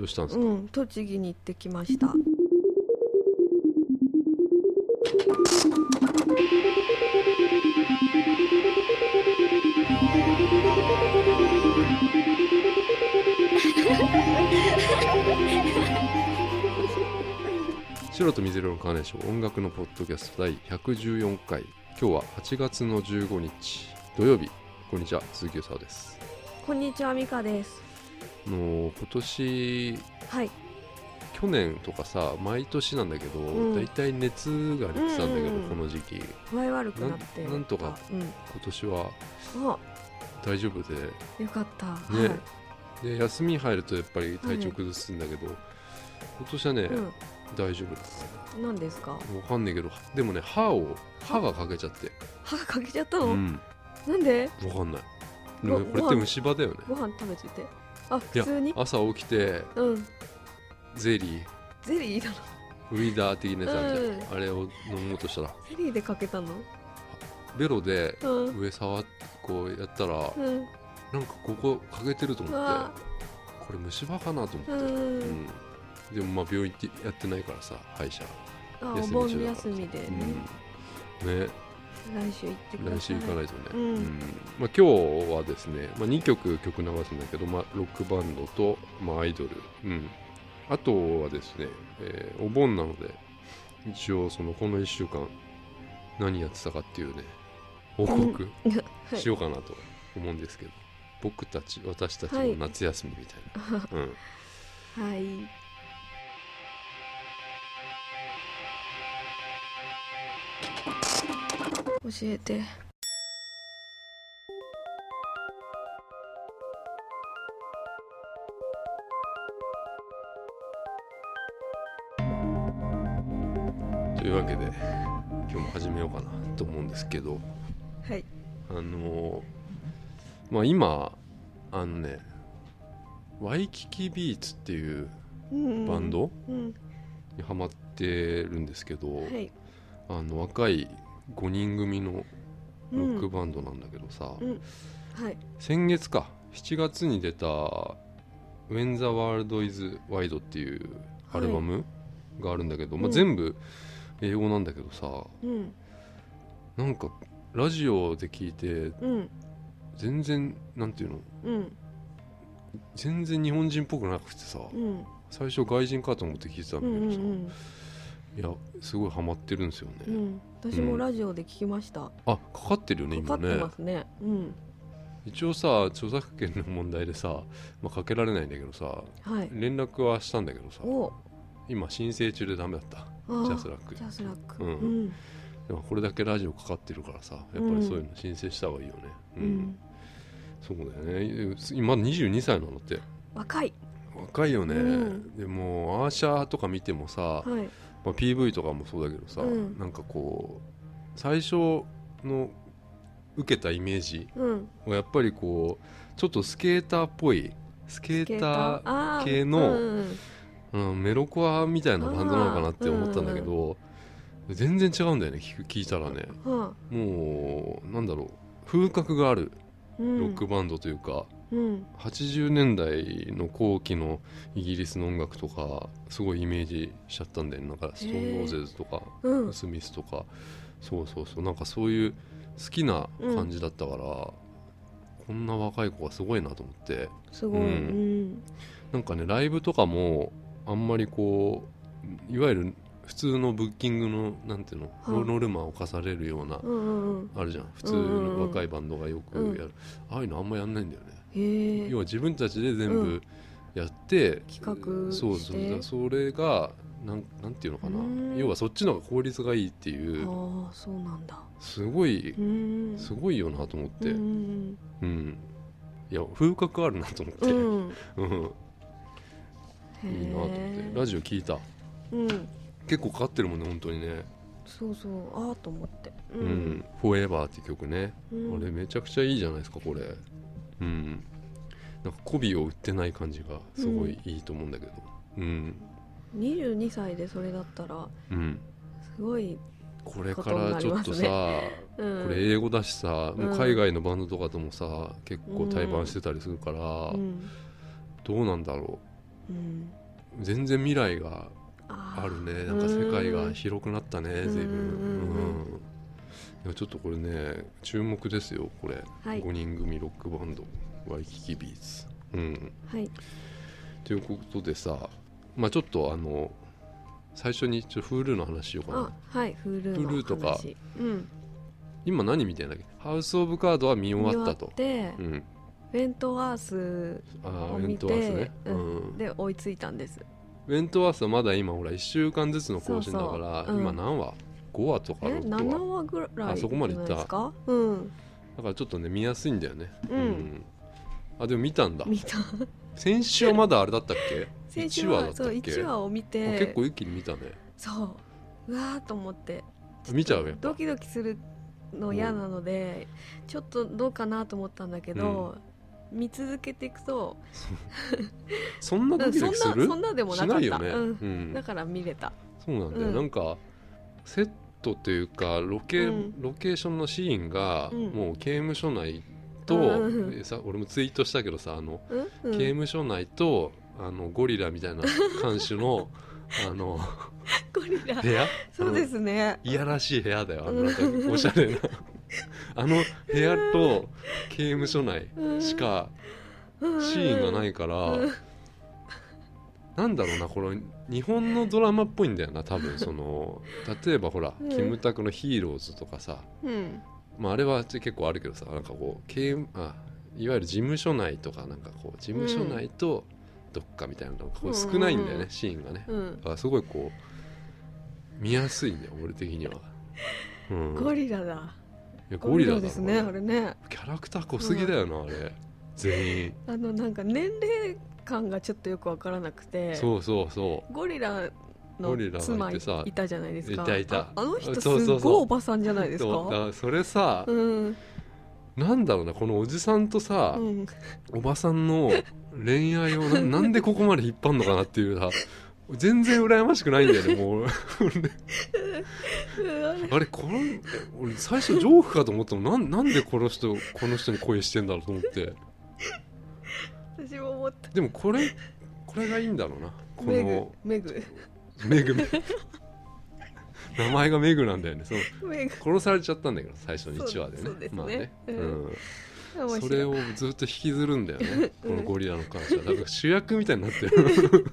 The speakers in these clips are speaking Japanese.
どうしたんですか、うん栃木に行ってきました。白と水色のカーネーション音楽のポッドキャスト第114回。今日は8月の15日土曜日。こんにちは鈴木よさです。こんにちはミカです。あの今年はい。去年とかさ毎年なんだけど、うん。だいたい熱が出てたんだけど、うんこの時期。具合悪くなって。なんとかうん。今年はあ大丈夫で。よかった、ね。はい。で休み入るとやっぱり体調崩すんだけど、今年はね、う大丈夫だん、何ですか？わかんないけどでもね歯を歯が欠けちゃって。歯が欠けちゃったの、うん。なんで？わかんない。これって虫歯だよね。ご飯食べててあ普通に？朝起きてうん。ゼリー。ゼリーだのウィダー的なやつあるじゃん、うんあれを飲もうとしたら。ゼリーでかけたの？ベロでうん。上触っこうやったら、うん。なんかここ欠けてると思ってこれ虫歯かなと思って、うん、うんでもまあ病院行ってやってないからさ歯医者、あお休み盆休みでね、うん、ね来週行ってください。来週行かないとね、うん。まあ、今日はですね、まあ、2曲曲流すんだけど、まあ、ロックバンドと、まあ、アイドル、うん、あとはですね、えーお盆なので一応そのこの1週間何やってたかっていうね報告 はい。しようかなと思うんですけど、僕たち私たちの夏休みみたいな、うん、はい教えて。というわけで今日も始めようかなと思うんですけど。はい。あのーまあ今あのねワイキキビーツっていううんバンドうん。にハマってるんですけど、はい。あの若い5人組のうロックんバンドなんだけどさ、うん。はい。先月か。7月に出た「When the World is Wide」っていうアルバムがあるんだけど、まあ、うん全部英語なんだけどさ。うん。なんかラジオで聞いてうん。全然なんていうの？うん。全然日本人っぽくなくてさ。うん。最初外人かと思って聞いてたんうんだけどさ、うんいやすごいハマってるんですよね、うん。私もラジオで聞きました、あかかってるよね今ね。かかってますね。うん。一応さ著作権の問題でさ、まあ、かけられないんだけどさはい。連絡はしたんだけどさお。今申請中でダメだった。ジャスラック。ジャスラック。うん。うん。でもこれだけラジオかかってるからさやっぱりそういうの申請した方がいいよね。ううん、んそうだよね。今22歳なのって。若い。若いよね、うん。でもアーシャーとか見てもさ、はいまあ、PV とかもそうだけどさ、うん。なんかこう最初の受けたイメージうん。はやっぱりこうちょっとスケーターっぽいスケーター系のメロコアみたいなバンドなのかなって思ったんだけど、全然違うんだよね聞く聞いたらね。はもうなんだろう風格があるロックバンドというか、うん。80年代の後期のイギリスの音楽とかすごいイメージしちゃったんだよね。なんかストーンローゼズとかうん。スミスとか。そうそうそう。なんかそういう好きな感じだったから、こんな若い子がすごいなと思って。すごい、ううん。んなんかねライブとかもあんまりこういわゆる普通のブッキングのなんていうの、はい。ノルマを課されるような、うんうんうん。あるじゃん。普通うんうんうん。の若いバンドがよくやる、ああいうのあんまやんないんだよね要は自分たちで全部うん。やって、企画そうそうそれがなんなんていうのかな。うん。要はそっちの方が効率がいいっていう。ああそうなんだ。すごいうん。すごいよなと思って。ううん、ん。いや風格あるなと思って、ううん。んいいなと思って。ラジオ聞いた。うん。結構かかってるもんね本当にね。そうそうああと思って「うん、フォーエバーって曲ね、うん。あれめちゃくちゃいいじゃないですかこれうん。なんか媚びを売ってない感じがすごいいいと思うんだけど。うん。22歳でそれだったらうん。すごいこれからちょっとさ、うん。これ英語だしさ、もう海外のバンドとかともさ結構対バンしてたりするから、うん。どうなんだろう。ん。全然未来がああるね。なんか世界が広くなったねうん。随分。うんうんうん。うんいやちょっとこれね注目ですよこれ、はい。5人組ロックバンド。ワイキキビーズうん。はい。ということでさまあちょっとあの最初にちょっと Hulu の話しようかな。あはい Hulu の話。Hulu とか。うん。今何見てんだっけ？ハウス・オブ・カードは見終わったと。うん。ウェントワースを見ウェントワースてね、ううん。んで追いついたんです。ウェントワースはまだ今ほら1週間ずつの更新だからそうそう。うん。今何話？?5 話とかえ6 7話話ぐらいあそこまでいった。ですか？うん。だからちょっとね見やすいんだよね。うん。あでも見たんだ。見た。先週はまだあれだったっけ？先週1話だはそうったっけ？1話を見あて結構一気に見たね。そう。うわーと思って。見ちゃうやっぱ。ドキドキするの嫌なので、ちょっとどうかなと思ったんだけど、見続けていくと、そんなドキドキする？なそんなでもなかった。しないよね、うん。うん。だから見れた。そうなんだよ、うん。なんかセットっていうかロケ、うん。ロケーションのシーンが、うん。もう刑務所内と、さ俺もツイートしたけどさあの、刑務所内とあのゴリラみたいな看守の あのゴリラ。部屋？そうですね。いやらしい部屋だよあのかおしゃれな。あの部屋と刑務所内しかシーンがないから、うん。なんだろうなこれ日本のドラマっぽいんだよな多分。その例えばほら、うん。キムタクの「ヒーローズ」とかさ、うん。まあ、あれは結構あるけどさなんかこう刑務あいわゆる事務所内とかなんかこう事務所内とどっかみたいなのがこう少ないんだよね、うんシーンがね。うん。すごいこう見やすいんだよ俺的には、うん、ゴリラだ。いやゴリラですねあれね。キャラクター濃すぎだよな、あれ。全員。あのなんか年齢感がちょっとよくわからなくて。そうそうそう。ゴリラの妻いたじゃないですか。いたいた。ああの人すごいおばさんじゃないですか？それさ、うん。なんだろうなこのおじさんとさ、うん。おばさんの恋愛をななんでここまで引っ張るのかなっていうさ全然羨ましくないんだよねもう。あれこの俺最初ジョークかと思ったのなんなんでこの人この人に恋してんだろうと思って私も思った。でもこれこれがいいんだろうな。こメグのメグ。メグ名前がメグなんだよね。そう。殺されちゃったんだけど最初の1話でね。まあね、ううん。それをずっと引きずるんだよね、うん。このゴリラの感謝だから主役みたいになってる。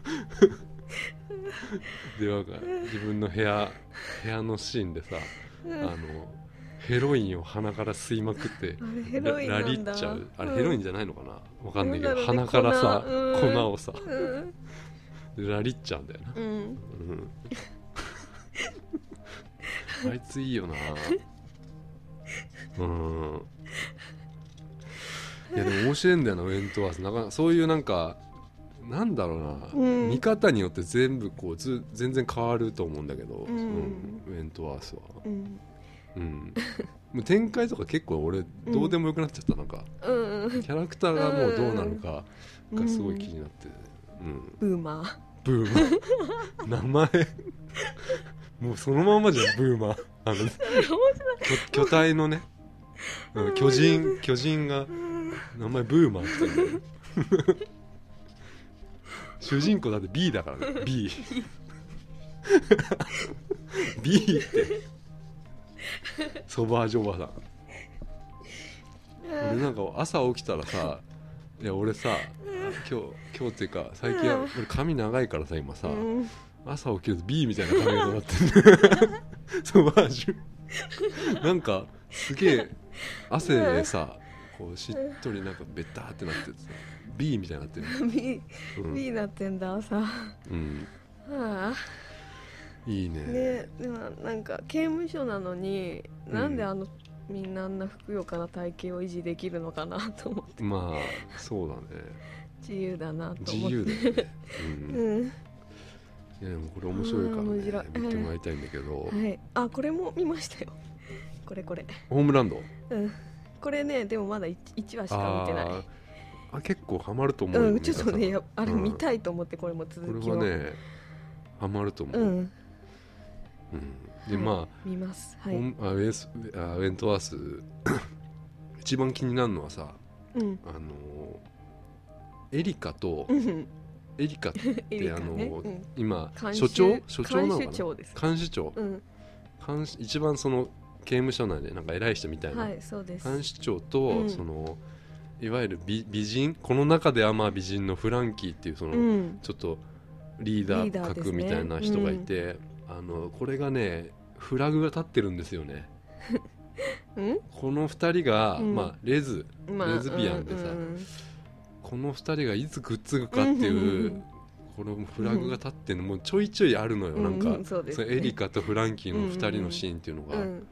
でなんか自分の部屋部屋のシーンでさうん。あのヘロインを鼻から吸いまくってあれヘロインなララリっちゃう。あれうん。ヘロインじゃないのかな？わかんないけど、ね鼻からさ粉。をさうん。でラリっちゃうんだよな、うん。うん、あいついいよな。うん。いやでも面白いんだよなウェントワースなかなかそういうなんかなんだろうな、うん。見方によって全部こうず全然変わると思うんだけど、うん。ウェントワースは、うんうん、もう展開とか結構俺どうでもよくなっちゃった、なんか。うん。うんキャラクターがもうどうなるかがすごい気になって、うん、ブーマー。ブーマー。名前。もうそのまんまじゃんブーマー。あの巨巨体のね、うん、巨人巨人が名前ブーマーって主人公だって B だからね。B B ってソバージュおばさん。俺なんか朝起きたらさ いや俺さ今日今日っていうか最近は俺髪長いからさ今さ、うん。朝起きると B みたいな髪型になってるソバージュなんかすげえ汗でさこうしっとりなんかベターってなっててさ B みたいになってる、B うん。B なってんださうん、あいいね。あねでもなんか刑務所なのに、うん。なんであのみんなあんなふくよかな体型を維持できるのかなと思って。まあそうだね。自由だなと自思って。由だよね、うん、うん。いやでもこれ面白いからね。見てもらいたいんだけど、はい。あこれも見ましたよ。これこれ。ホームランド？うん。これねでもまだ 1, 話しか見てない。あ結構ハマると思うよ、うんちょっとねやあれうん。見たいと思ってこれもこ続きをれはねハマると思う、うんうん。ではい。まあ見ます。はホいンあウェスあウェントワース 一番気になるのはさうん。あのエリカとうん。エリカって あの、今監所長？修所長なのかな？監視長監視一番その刑務所内でなんか偉い人みたいな、監視長と、うん。そのいわゆる美美人？この中ではまあ美人のフランキーっていうその、うん。ちょっとリーダー格みたいな人がいて、あのこれがねフラグが立ってるんですよね。うん？この2人が、うん。まあ、レズまあレズビアンでさうんうんこの2人がいつくっつくかっていう、うんこのフラグが立ってるのもちょいちょいあるのよ、うんなんか、うんそねエリカとフランキーの2人のシーンっていうのが、うん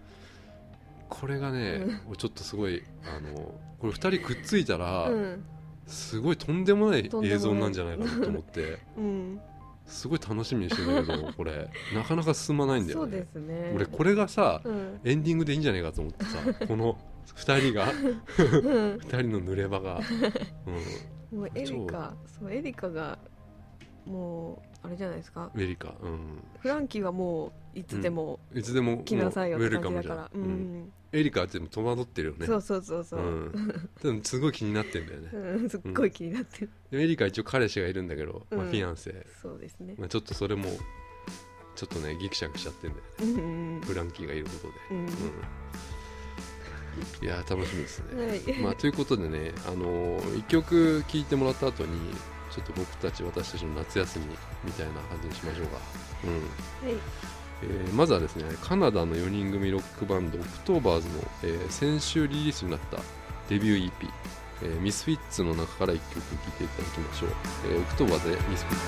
これがね、ちょっとすごいあのこれ2人くっついたら、うん。すごいとんでもない。映像なんじゃないかなと思って。うんすごい楽しみにしてるんだけど これ。なかなか進まないんだよね。そうですね。俺これがさうん。エンディングでいいんじゃないかと思ってさ この2人が。うん。2人の濡れ場が、もうエリカ。そうエリカがもうあれじゃないですか。うん、エリカ、うん、フランキーはもういつでもいつでも来なさいよって感じだからエリカはでも戸惑ってるよね。そうそうそうそう。うん、でもすごい気になってんだよね。うんすっごい気になってる。でエリカは一応彼氏がいるんだけど、まあ、うん。フィアンセ、そうですね。まあ、ちょっとそれもちょっとねギクシャクしちゃってんだよね。うんうんフランキーがいることで、うん。うん。いやー楽しみですね、はい。まあ、ということでね、あのー、1曲聴いてもらった後にちょっと僕たち私たちの夏休みみたいな感じにしましょうか、うん。はいえーまずはですねカナダの4人組ロックバンドオクトーバーズの、えー先週リリースになったデビュー EP、えーミスフィッツの中から1曲聴いていただきましょう、えーオクトーバーズでミスフィッツ。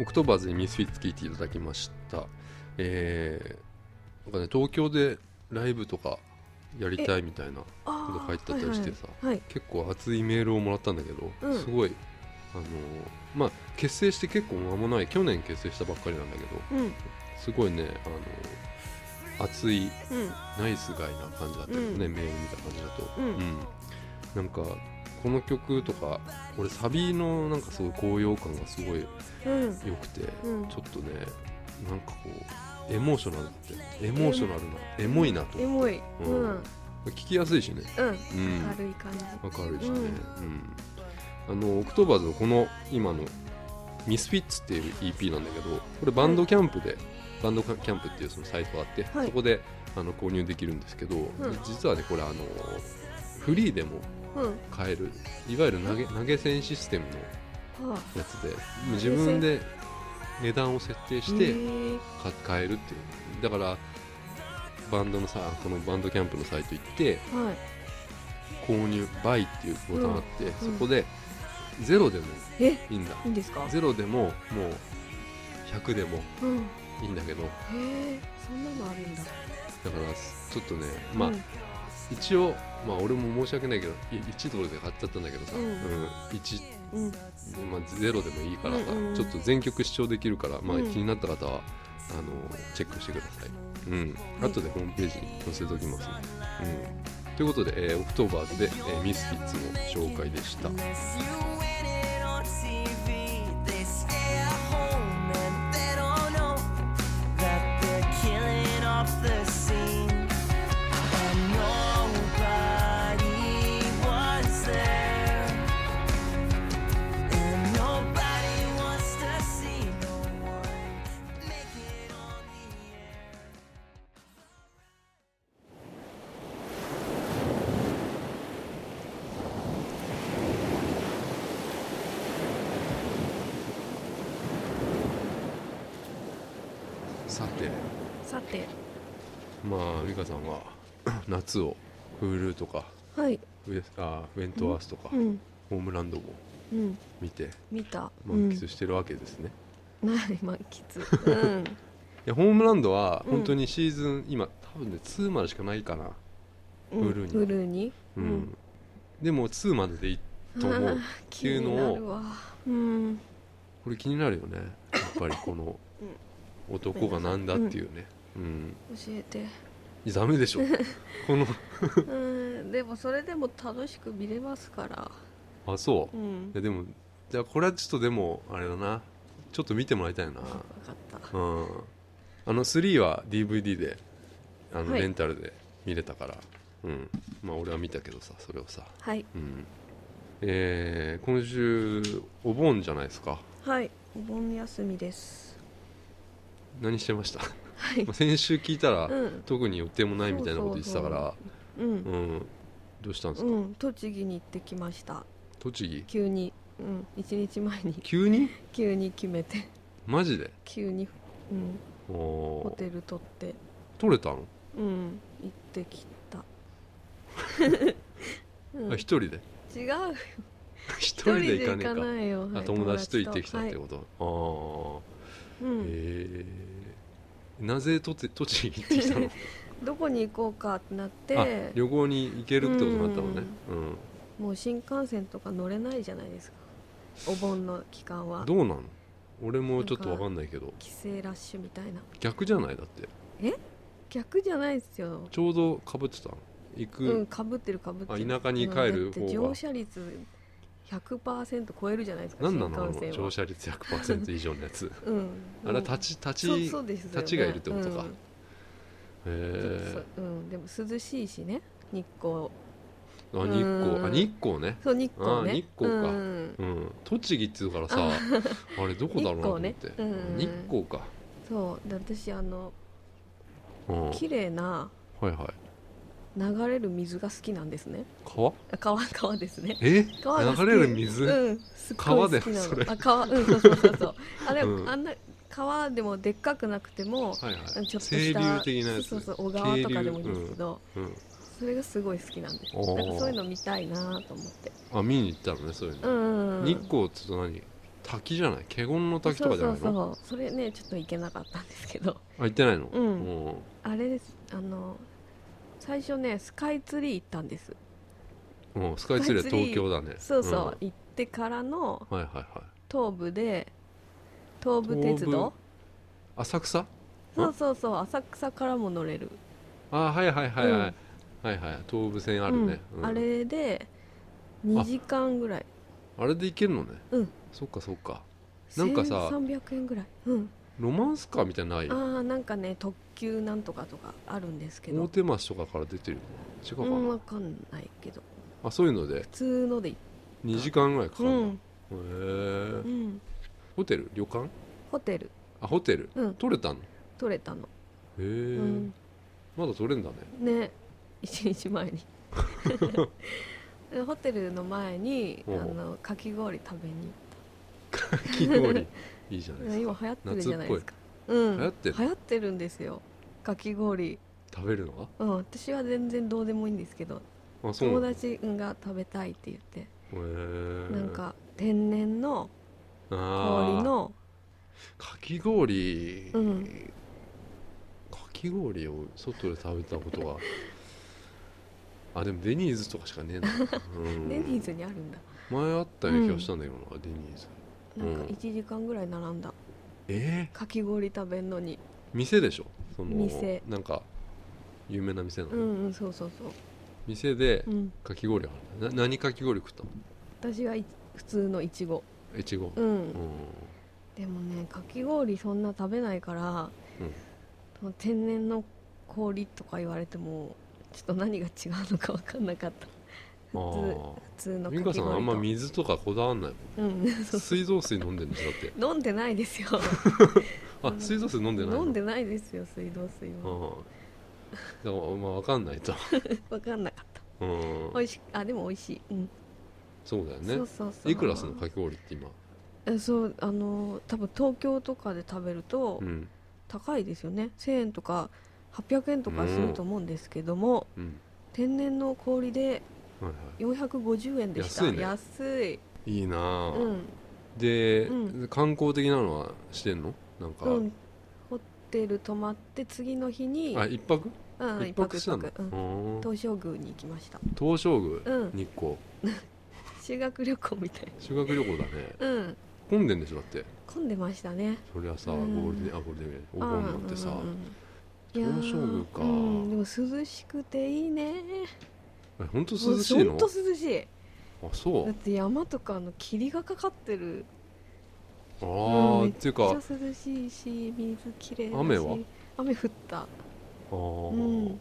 オクトーバーズにミスフィッツ聴いていただきました。えー、なんかね東京でライブとかやりたいみたいなあこと書いてあったりしてさはいはい結構熱いメールをもらったんだけど、うん。すごいあのーまあ結成して結構間もない去年結成したばっかりなんだけどはいうん。すごいねあのー熱いうん。ナイスガイな感じだったよね、うん。メール見た感じだと、うん。なんかこの曲とか俺サビのなんかすごい高揚感がすごいうん良くて、うん。ちょっとねなんかこうエモーショナルってエモーショナルなエモいなと思っエモい。うん。うん。聞きやすいしね。うん。軽い感じ。明るいしね、うん。うん、あのオクトーバーズのこの今の「ミスフィッツ」っていう EP なんだけどこれバンドキャンプで、バンドキャンプっていうそのサイトがあって、はい。そこであの購入できるんですけど、ん。実はねこれあのフリーでもうん。買える。いわゆる投げ投げ銭システムのはやつでもう自分で値段を設定あしてへー。か買えるっていう。だからバンドのさこのバンドキャンプのサイト行ってはい。購入バイっていうボタンあって、うん。そこでゼロでもえ？いいんだ。いいんですか？ゼロでももう100でもうん。いいんだけど。へえそんなのあるんだ。だからちょっとねまあ、うん。一応まあ俺も申し訳ないけどい1ドルで買っちゃったんだけどさ、うん。1うん。まあ、ゼロでもいいからさ、うんうん。ちょっと全曲試聴できるから、まあ、うん。気になった方はあのチェックしてください、うん、後でホームページに載せておきます。ね、うん、ということで、えーオクトーバーズで、えーミスフィッツの紹介でした。Unless you さて。まあ美香さんは 夏を Hulu とかはい。ウエスあウェントワースとか、うん。ホームランドもうん見て見た。満喫してるわけですね、うん、ない満喫。うん。いやホームランドはうん本当にシーズン、今多分ね2までしかないかな。うん。フルにフルに？うん、でも2まででいいと思う。あー気になるわ。うん。これ気になるよね。やっぱりこの男がなんだっていうねうん、教えて。ダメでしょ。この。うん。でもそれでも楽しく見れますから。あそう。いうん。やでもじゃあこれはちょっとでもあれだな。ちょっと見てもらいたいな。分かった。うん。あの3は DVD であのはい。レンタルで見れたから、うん。まあ俺は見たけどさそれをさ。はい。うん。えー今週お盆じゃないですか。はい。お盆休みです。何してました？はい。まあ先週聞いたら、うん。特に予定もないみたいなこと言ってたからうん。うん。どうしたんですか、うん。栃木に行ってきました。栃木？急に。うん。一日前に。急に？急に決めて。マジで？急に。うん。ホテル取って。取れたの、うん。行ってきた。うん。あ一人で？違うよ。一人で行かねえか。ないよ、はいあ友達と行ってきたってはい。こと、ああうん。へえなぜとて栃木行ってきたの？どこに行こうかってなっあて旅行に行けるってことになったのね。もう新幹線とか乗れないじゃないですか。お盆の期間は。うんどうなの俺もちょっと分かんないけど。帰省ラッシュみたいな。逆じゃない？だって。逆じゃないですよ。ちょうどかぶってたの？行く、うんかぶってるかぶってる。あ田舎に帰る方が。乗車率100%超えるじゃないですか何なの？新乗車率100%以上のやつ。うん。あれ立ち立ちね。立ちがいるってことか。うん。へえそうん、でも涼しいしね日光。あ日光。うん。あ日光ね。そう日光ね。あ日光か。うん。うん。栃木っつうからさ あれどこだろうなと思って。日光ね。うん。日光か。そう。で私あの綺麗なはい流れる水が好きなんですね。川？あ川川ですね。え？川が好き。流れる水？うんすっごい好きなの。あ川うんそうそうそうそう。あれ、うん。あんな川でもでっかくなくてもはいはい。ちょっとしたそうそうそう小川とかでもいいんですけど、うんうん。それがすごい好きなんですなんかそういうの見たいなと思って。あ見に行ったのねそういううのん日光っつうと何？滝じゃない？華厳の滝とかじゃないの？そうそうそう。それねちょっと行けなかったんですけど。あ行ってないの？うん。あれです。あの最初ねスカイツリー行ったんです。うんうんスカイツリー。は東京だね。そうそう、ん。行ってからのはいはいはい。東武で東武鉄道？浅草？そうそうそう浅草からも乗れる。あはいはいはいはい、うん。はいはい。東武線あるね、うん。うん。あれで2時間ぐらい。あれで行けるのね？うん。そっかそっか。なんかさ1300円ぐらい。うん。ロマンスカーみたいなのない？ああなんかね特急なんとかとかあるんですけど。大手町とかから出てるの？違うかな、うんわかんないけど。あそういうので？普通ので2時間ぐらいかかるん、へえ。うん、ホテル？旅館？ホテル。あホテル？うん。取れたの？へ取れたの、え、うん、まだ取れんだね。ね。一日前に。で ホテルの前にあのかき氷食べに かき氷。いいじゃないですか。今流行ってるじゃないですか。うん。流行ってる流行ってるんですよかき氷。食べるの？うん私は全然どうでもいいんですけどがあそう。友なの達が食べたいって言って。へー。なんか天然のあー。氷の。かき氷、うん。かき氷を外で食べたことが。あでもデニーズとかしかねえな、うん、デニーズにあるんだ。前あったような気がしたんだけどな、デニーズ。なんかうん。1時間ぐらい並んだ。えかき氷食べんのに。ー、店でしょ？その店。なんか有名な店なの、うんうんそうそうそう。店でうん。かき氷あるな何かき氷食ったの？私はい普通のいちご。いちご。うん、うん。でもねかき氷そんな食べないから、天然の氷とか言われてもちょっと何が違うのか分かんなかった。普通あ普通のあ美香かき氷と。さんあんま水とかこだわんないうん。水道水飲んでるんでしょ？だって。う飲んでないですよ あ水道水飲んでないの？飲んでないですよ水道水は。うん。だからまあ分かんないと、分かんなかった。うん、美味しあでも美味しい、うん。そうだよね。そうそうそう。いくらすんのかき氷って今？えそうあの多分東京とかで食べるとうん。高いですよね。1000円とか800円とかすると思うんですけども、うん。天然の氷ではいは450円でした。安いね。安い。いいいなあ、うん。で、う観光的なのはしてんの？なんか、うん。ホテル泊まって次の日にあ一泊？うん一泊したの、うん。うん東照宮に行きました。東照宮、うん。日光。修学旅行みたい。修学旅行だね。うん。混んでんでしょだって。混んでましたね。そりゃさ、うん。ゴールデンあゴールデンウィーク。お盆になってさ、うん。うん東照宮か。うん、でも涼しくていいね。え本当涼しいの？ほんと涼しい。あそう。だって山とかの霧がかかってるあうんあっていうかめっちゃ涼しいし水きれいだし。雨は？雨降った。あー、うん。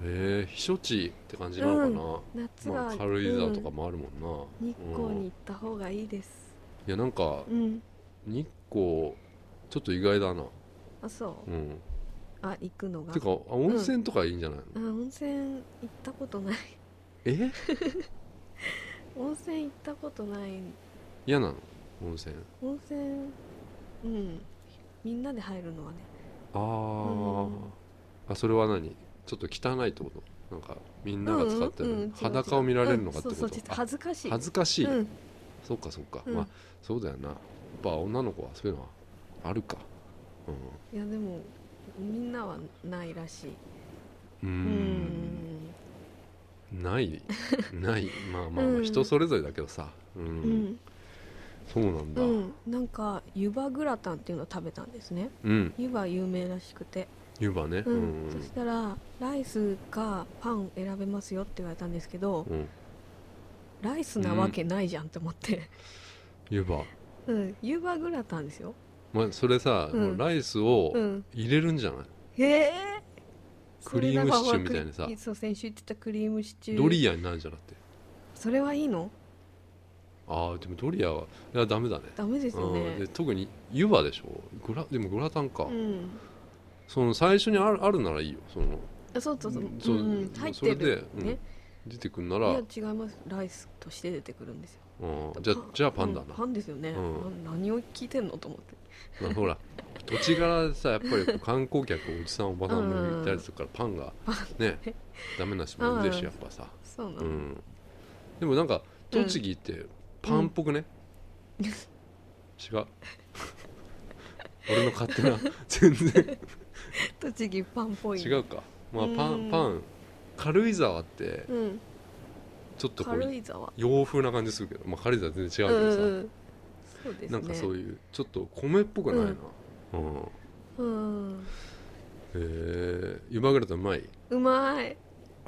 えー、避暑地って感じなのかな、夏は、まあ、軽井沢とかうんもあるもんな、日光うんに行った方がいいです。いやなんかうん。日光ちょっと意外だな。あそう。うん。あ行くのが。てかあ温泉とかいいんじゃないの、あ温泉行ったことない。え？温泉行ったことない。嫌なの？温泉。温泉。うん。みんなで入るのはね。ああそれは何？ちょっと汚いってこと？なんかみんなが使ってる、うんうん裸を見られるのかってこと、うん。そうそう恥ずかしい。恥ずかしい、うん。そっかそっか、うん。まあそうだよな。やっぱ女の子はそういうのはあるか。いやでもみんなはないらしい。うん。ううんん。ない。ない。まあまあまあうん。人それぞれだけどさ。うん、うんそうなんだ。うん。なんか湯葉グラタンっていうのを食べたんですね。うん。湯葉有名らしくて。湯葉ね。ううんん。そしたらライスかパン選べますよって言われたんですけどうん。ライスなわけないじゃんって思って、湯葉。うん、湯葉グラタンですよ。まあそれさ、うん。ライスをうん。入れるんじゃない、へえクリームシチューみたいにさ。そう先週言ってたクリームシチュー。ドリアになるんじゃなくて。それはいいの？ああでもドリアはいやダメだね。ダメですようんねで特に湯葉でしょ？グラでもグラタンか、うん。その最初にあるあるならいいよその。あそうそうそう,、うんそううんうん、入ってそれでるうんね、出てくんないらや違います。ライスとして出てくるんですよ。うん、じゃあじゃあパンだうんな、パンですよね、うん。な何を聞いてんのと思って。まあほら 土地柄でさやっぱりこう観光客おじさんおばさんもいたりするからパンが ね。ダメな人もいるでしうんょやっぱさ、そうなの、うん、でもなんか栃木ってパンっぽくね、違う。俺の勝手な全然。栃木パンっぽい。違うか。まあパうん。ンパン。軽井沢ってうん。ちょっとこう軽井沢。洋風な感じするけど、まあ、軽井沢全然違うけどさ、んそうですね。なんかそういうちょっと米っぽくないな、うん。うん。へえ湯葉グラタンうまい？うまい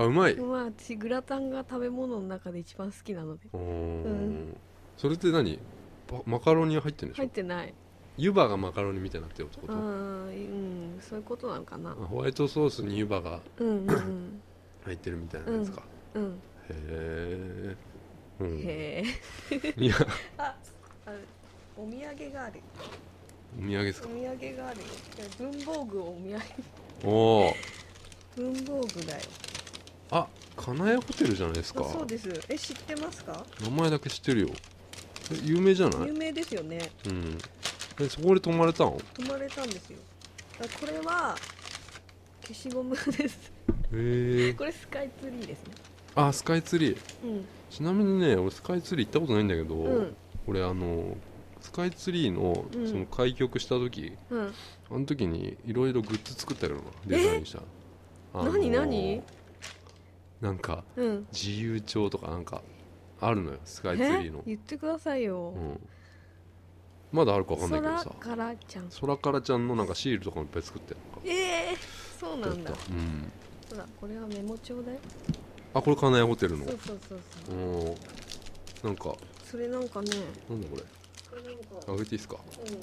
あうまい。うまい私グラタンが食べ物の中で一番好きなので。うん。んそれって何？パマカロニ入ってるんでしょ？入ってない。湯葉がマカロニみたいになってるってこと、うん、うん、そういうことなのかな。あホワイトソースに湯葉がうんうんうん。入ってるみたいなやつか、うんへえ、うん、へえいや。ああお土産がある。お土産ですか？お土産があるよ。文房具をお土産おお文房具だよあ金谷ホテルじゃないですか。あそうです。え知ってますか？名前だけ知ってるよ。え有名じゃない？有名ですよね。うん。えそこで泊まれたの？泊まれたんですよ。だこれは消しゴムです。へえ。これスカイツリーですね。あスカイツリー。うん。ちなみにね俺スカイツリー行ったことないんだけど、うん。俺あのスカイツリーのうん。その開局した時、うん。あの時にいろいろグッズ作ったよなデザインした。あのー何？何？なんかうん。自由帳とかなんかあるのよスカイツリえーの、言ってくださいよ。うん、まだあるかわかんないけど空さからちゃん。空からちゃんのなんかシールとかもいっぱい作ってるのか。ええそうなんだ。うん。ほらこれはメモ帳だよ。あこれ金谷ホテルの？そうそうそうそう。うんなんか。それなんかね。なんだこれ。これなんか。あげていいですか？うん。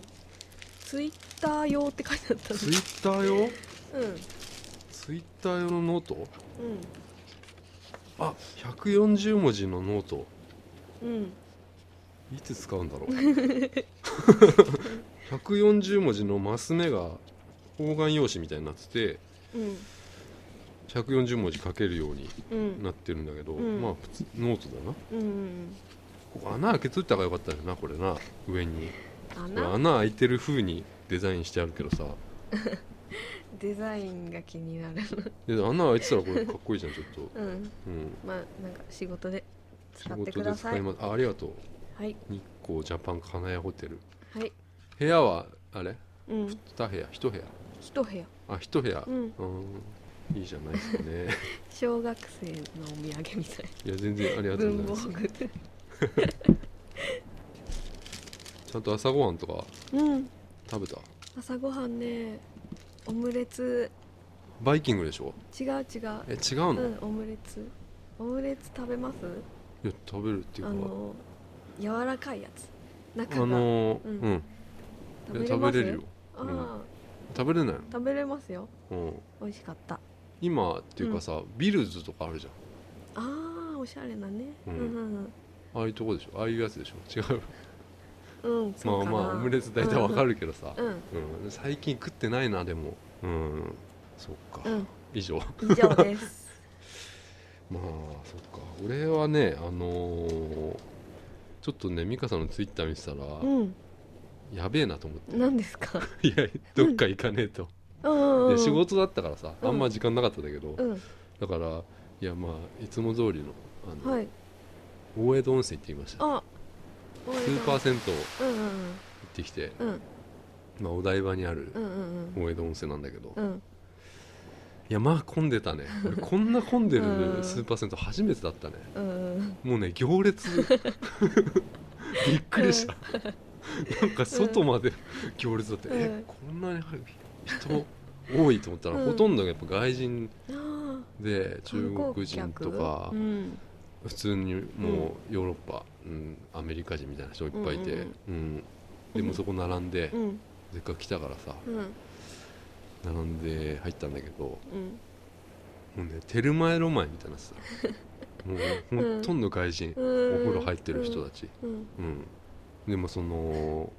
ツイッター用って書いてあったの。ツイッター用？うん。ツイッター用のノート？うあ140文字のノート。んうん。いつ使うんだろう。140文字のマス目が方眼用紙みたいになっててうん。140文字書けるようにうん。なってるんだけど、うん。まあ普通ノートだな。うんうんここ穴開けといた方がよかったよなこれな。上に。これ穴穴開いてる風にデザインしてあるけどさ デザインが気になる。で穴開いてたらこれ かっこいいじゃんちょっと。うん。うん。まあなんか仕事で仕使って事くださ使いますあありがとう。はい。日光ジャパン金谷ホテル。はい。部屋はあれ？うん。2部屋？1部屋？一部屋。あ1部屋。うん。うん。いいじゃないですかね。小学生のお土産みたい。いや全然ありがとう文ございます。房具。ちゃんと朝ごはんとかうん。食べた？朝ごはんねオムレツ。バイキングでしょ？違う違う。え違うの、いうんオムレツ。オムレツ食べます？や食べるっていうか。あの柔らかいやつ。中あがのーううん。ん、いや食べれるよ。ああ、食べれないの、食べれますよ。うん、美味しかった。今っていうかさ、ビルズとかあるじゃん。ああおしゃれなね。ううんんうん。ああいうとこでしょ？ああいうやつでしょ？違ううんまあまあオムレツ大体わかるけどさ、うん。うん。最近食ってないなでも。うん。そっか、うん。以上。以上です。まあそっか。俺はねあのーちょっとね美香さんのツイッター見てたら、うん。やべえなと思って。何ですか？いやどっか行かねえと、で仕事だったからさうん。あんま時間なかったんだけど、うん。だからいやまあいつも通りのあの、はい。大江戸温泉行ってきました。あスーパー銭湯行ってきて、うん。まあ、お台場にある大江戸温泉なんだけど、いうん。やまあ混んでたね。俺こんな混んで うんるスーパー銭湯初めてだったね。うんもうね行列。びっくりした、なんか外まで行列だって、うん。えこんなに人多いと思ったら、うん。ほとんどやっぱ外人あであ中国人とかうん普通にもうヨーロッパ、うん、アメリカ人みたいな人いっぱいいて、ううんん。でもそこ並んで、うん。せっかく来たからさうん。並んで入ったんだけどうん。もうねテルマエロマエみたいなさ もうほとんど外人、うん。お風呂入ってる人たち、うん。うん。でもその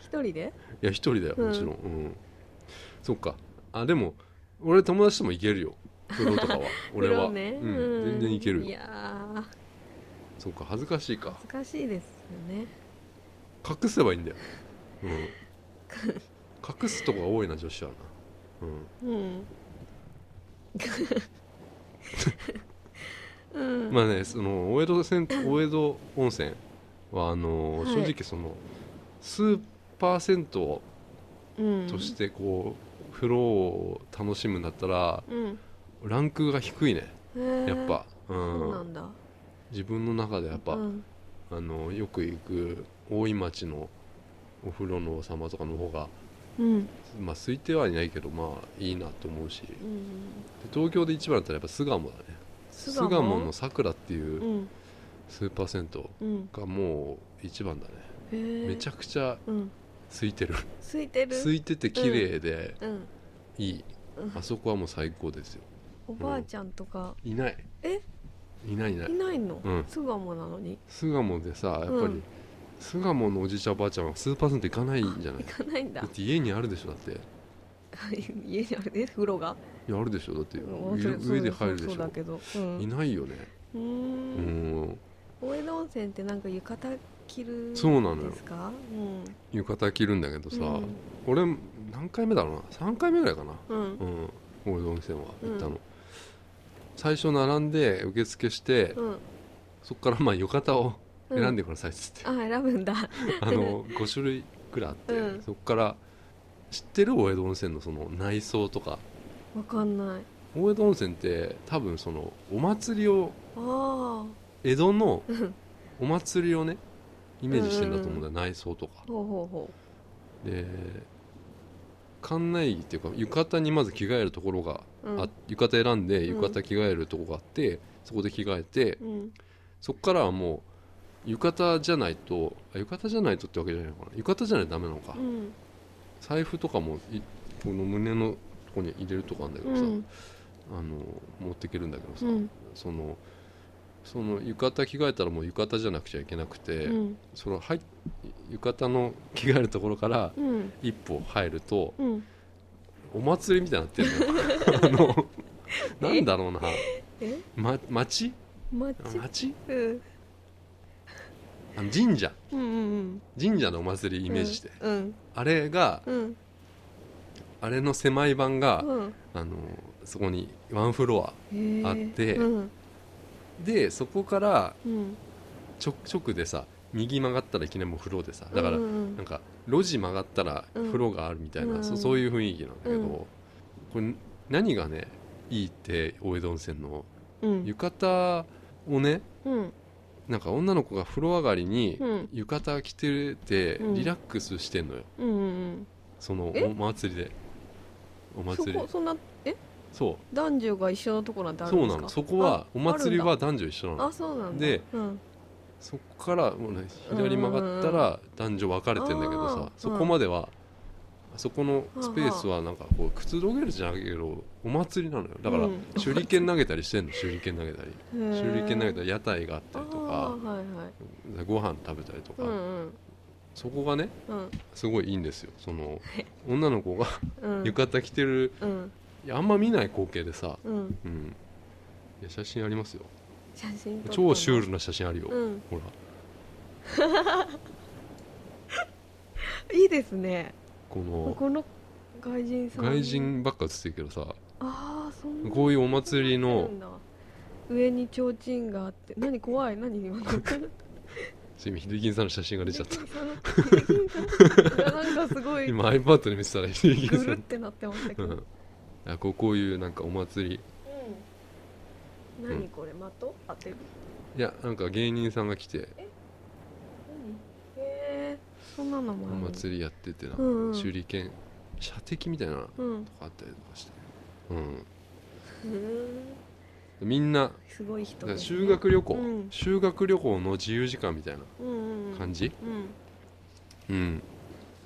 一人で？いや一人だようんもちろん、うん。そっか。あでも俺友達とも行けるよ風呂とかは 俺は、ね。うん、全然行けるよ。いやー。そっか恥ずかしいか。難しいですよね。隠せばいいんだよ、うん、隠すとこが多いな女子はな、うん、うん。うん。まあねその大江戸銭大江戸温泉はあのはい。正直そのスーパー銭湯うん。としてこう風呂を楽しむんだったらうんランクが低いね。やっぱ、う、そうなん自分の中でやっぱ、うん。あのよく行く大井町のお風呂の様とかの方がうん。まあ空いてはいないけどまあいいなと思うし。でうん。東京で一番だったらやっぱ巣鴨だね。巣鴨？のさくらっていううん。スーパー銭湯うん。がもう一番だね。へー。めちゃくちゃうん。空いてる。空いてる？空いてて綺麗でうん。いい。うんあそこはもう最高ですよおばあちゃんとか。いない。え？いないいない。いないの？うん。巣鴨なのに？巣鴨でさやっぱり、うん。巣鴨のおじいちゃんおばあちゃんはスーパー銭湯行かないんじゃない？行かないんだ。だって家にあるでしょだって。家にある？ね風呂が？いやあるでしょだって。うんそれ上上で入るでしょ。そうそうだけど。うん。いないよね。うーうん。ん大江戸温泉ってなんか浴衣着るそうなのよですか？うん。浴衣着るんだけどさ、うん。俺何回目だろうな？3回目ぐらいかな。うん。うん。大江戸温泉は行ったの、うん最初並んで受付して、うん。そこからまあ浴衣をうん。選んでくださいっつって、あ選ぶんだ。あの5種類くらいあって、うん。そこから知ってる大江戸温泉のその内装とか。わかんない。大江戸温泉って多分そのお祭りをあ江戸のお祭りをねイメージしてんだと思うんだよ、内装とか。ほうほうほで館内着っていうか浴衣にまず着替えるところがううん。あ浴衣選んでうん。浴衣着替えるとこがあって、そこで着替えてうん。そこからはもう浴衣じゃないとあ浴衣じゃないとってわけじゃないのかな。浴衣じゃないとダメなのか、うん。財布とかもいこの胸のとこに入れるとこあるんだけどさ、うん。あの持っていけるんだけどさ、うん。そのその浴衣着替えたらもう浴衣じゃなくちゃいけなくて、うん。その入っ浴衣の着替えるところからうん。一歩入るとうん。お祭りみたいになってるのよ。あのなんだろうな、え？ま、町？町？うん。あの神社。うんうん神社のお祭りイメージして、うん。あれがうん。あれの狭い版が、うん。あのそこにワンフロアあってうん。でそこからうん。直直でさ右曲がったらいきなりもう風呂でさだからなんか路地曲がったらうん。風呂があるみたいな、うん。そそういう雰囲気なんだけど、うん。これ何がねいいって大江戸温泉のうん。浴衣をねうん。なんか女の子が風呂上がりにうん。浴衣着ててうん。リラックスしてんのよ、うんうんそのえ？お祭りで。おそ祭り。こそんなえ？そう。男女が一緒のとこなんてあるんですか？そうなの。そこはあお祭りあは男女一緒なの。あそうなんだ。でうんそこからもう、ね、左曲がったら男女分かれてんだけどさそこまではあそこのスペースははなんかこうくつろげるじゃないけどお祭りなのよ。だからうん。手裏剣投げたりしてんの手裏剣投げたり。手裏剣投げたりり屋台があったりとかご飯食べたりとか、うんそこがねうん。すごいいいんですよ。その 女の子がうん。浴衣着てるうん。あんま見ない光景でさ、うん。うん、写真ありますよ写真超シュールな写真あるよ、うん。ほら。いいですね。このこの外人さん。外人ばっか写ってるけどさ。ああそんな。こういうお祭りあの上に提灯があって。何怖い？何今の。今秀樹さんの写真が出ちゃった。なんかすごい。今 iPad で見てたら秀樹ぐさん。るってなってましたけど、うん。あこうこういうなんかお祭り。うん、何これ的？当てるいやなんか芸人さんが来て。何？へえ。そんなのもお祭りやっててな、うんうん。手裏剣射的みたいなのがうんあったりとかして、うん、うん。みんなすごい人だ修学旅行、うん。修学旅行の自由時間みたいなうんうん感じ、うん。うん。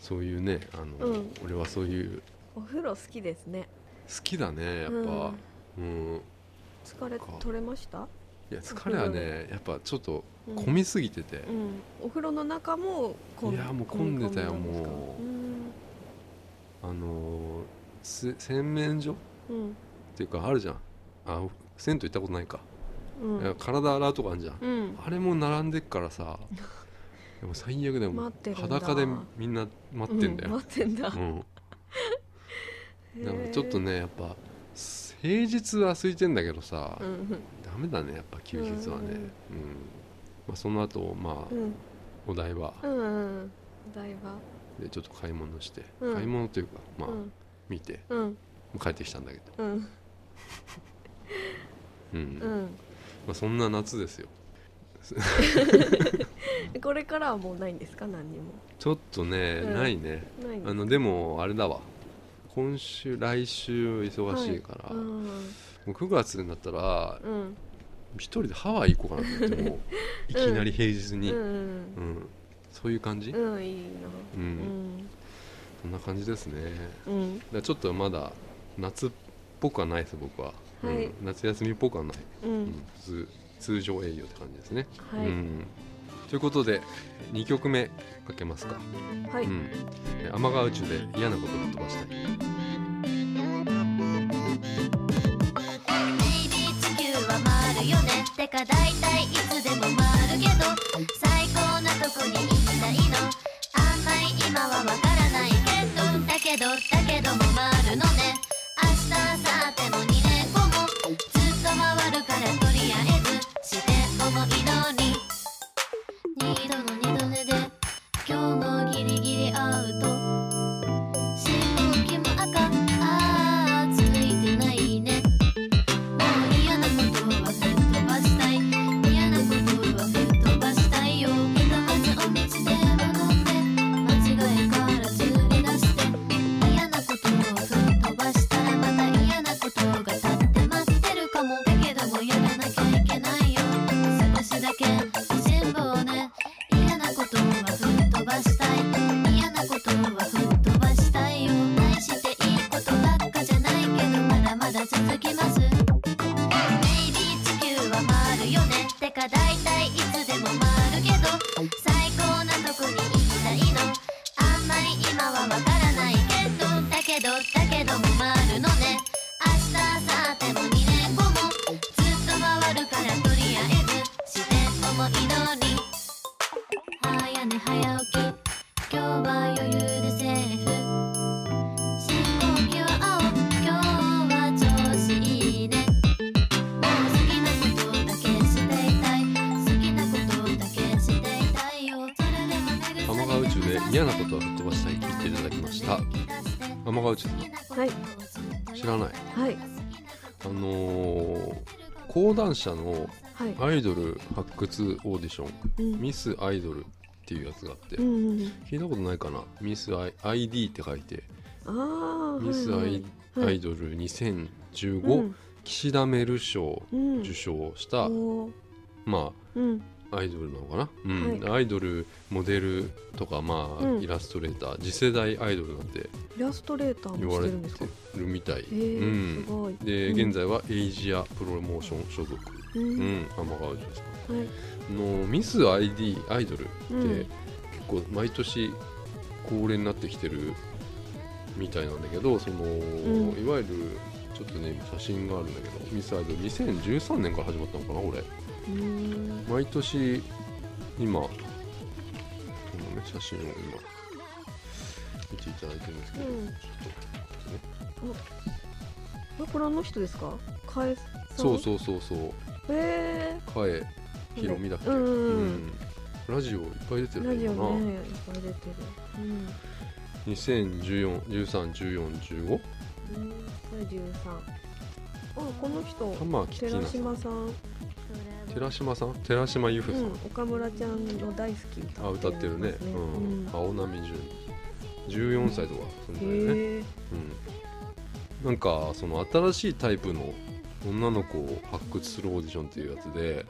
そういうねあの、うん。俺はそういう。お風呂好きですね。好きだねやっぱ。うん、疲れ取れました？いや疲れはねやっぱちょっとうん。混みすぎてて、うん。お風呂の中も混んいやもう混んでたよ混み込んあのーす洗面所？っうん。ていうかあるじゃん。あ銭湯行ったことないか、うん。いや体洗うとこあるじゃん、うん。あれも並んでっからさ。でも最悪だよも裸でみんな待ってんだうんよ、待ってんだ。うん。だからちょっとねやっぱ平日は空いてんだけどさ、うん。ダメだねやっぱ休日はね、うん。うん。まあ、その後まあうん。お台場。うんうん。お台場。でちょっと買い物して、うん。買い物というかまあ、うん。見て。うん。帰ってきたんだけど、うん。うん。うん。まあ、そんな夏ですよ。これからはもうないんですか？何にも。ちょっとね、うん。ないね。ないあのでもあれだわ今週来週忙しいから、うん。もう9月になったらうん。一人でハワイ行こうかなと思って もういきなり平日に、ううん。んそういう感じ、うんいいな。うん。うん。そんな感じですね。うん。だちょっとまだ夏っぽくはないです僕は、はい。うん。夏休みっぽくはない、ううんん。普通通常営業って感じですね、はい。うん、ということで2曲目かけますか。はい、うん、天川宇宙で嫌なことぶっ飛ばしたいてか大体いつでも回るけど最高なとこに行きたいのあんまり今はわからないけどだけどだけども回るのね明日明後日も2年後もずっと回るからとりあえずして思い通り知らない。はい。あのー講談社のはい。アイドル発掘オーディションうん。ミスアイドルっていうやつがあって、うんうん聞いたことないかな？ミスアイ ID って書いてああミスアイ,、はいアイドル2015、うん。岸田メル賞うん受賞した、まうん。あアイドルなのかな、うん。アイドルモデルとかまあ、うん。イラストレーター次世代アイドルなんてイラストレーターも言われてしてるんですか？るみたい、へえうん。すごい。で、うん。現在はエイジアプロモーション所属、ううん。ん、天川宇宙ですはい。のミス ID アイドルって、うん。結構毎年恒例になってきてるみたいなんだけどその、ん。いわゆるちょっとね今写真があるんだけどミスアイドル2013年から始まったのかなこれ毎年今このね写真を今見ていただいてるんですけど、うん。ちょっとね。あこれあの人ですか？かえそうそうそうそう。へかえひろみだっけ、うんうんうん。ラジオいっぱい出てえラジオるのかな、ねいっぱい出てる。うん。2014131415うん。これ13あこの人玉寺島さん寺島さん？寺島由布さん、うん、岡村ちゃんの大好き歌あ歌ってるね。ますうん。青波純14歳とかそんうんぐらいね、へえうん、なんかその新しいタイプの女の子を発掘するオーディションっていうやつで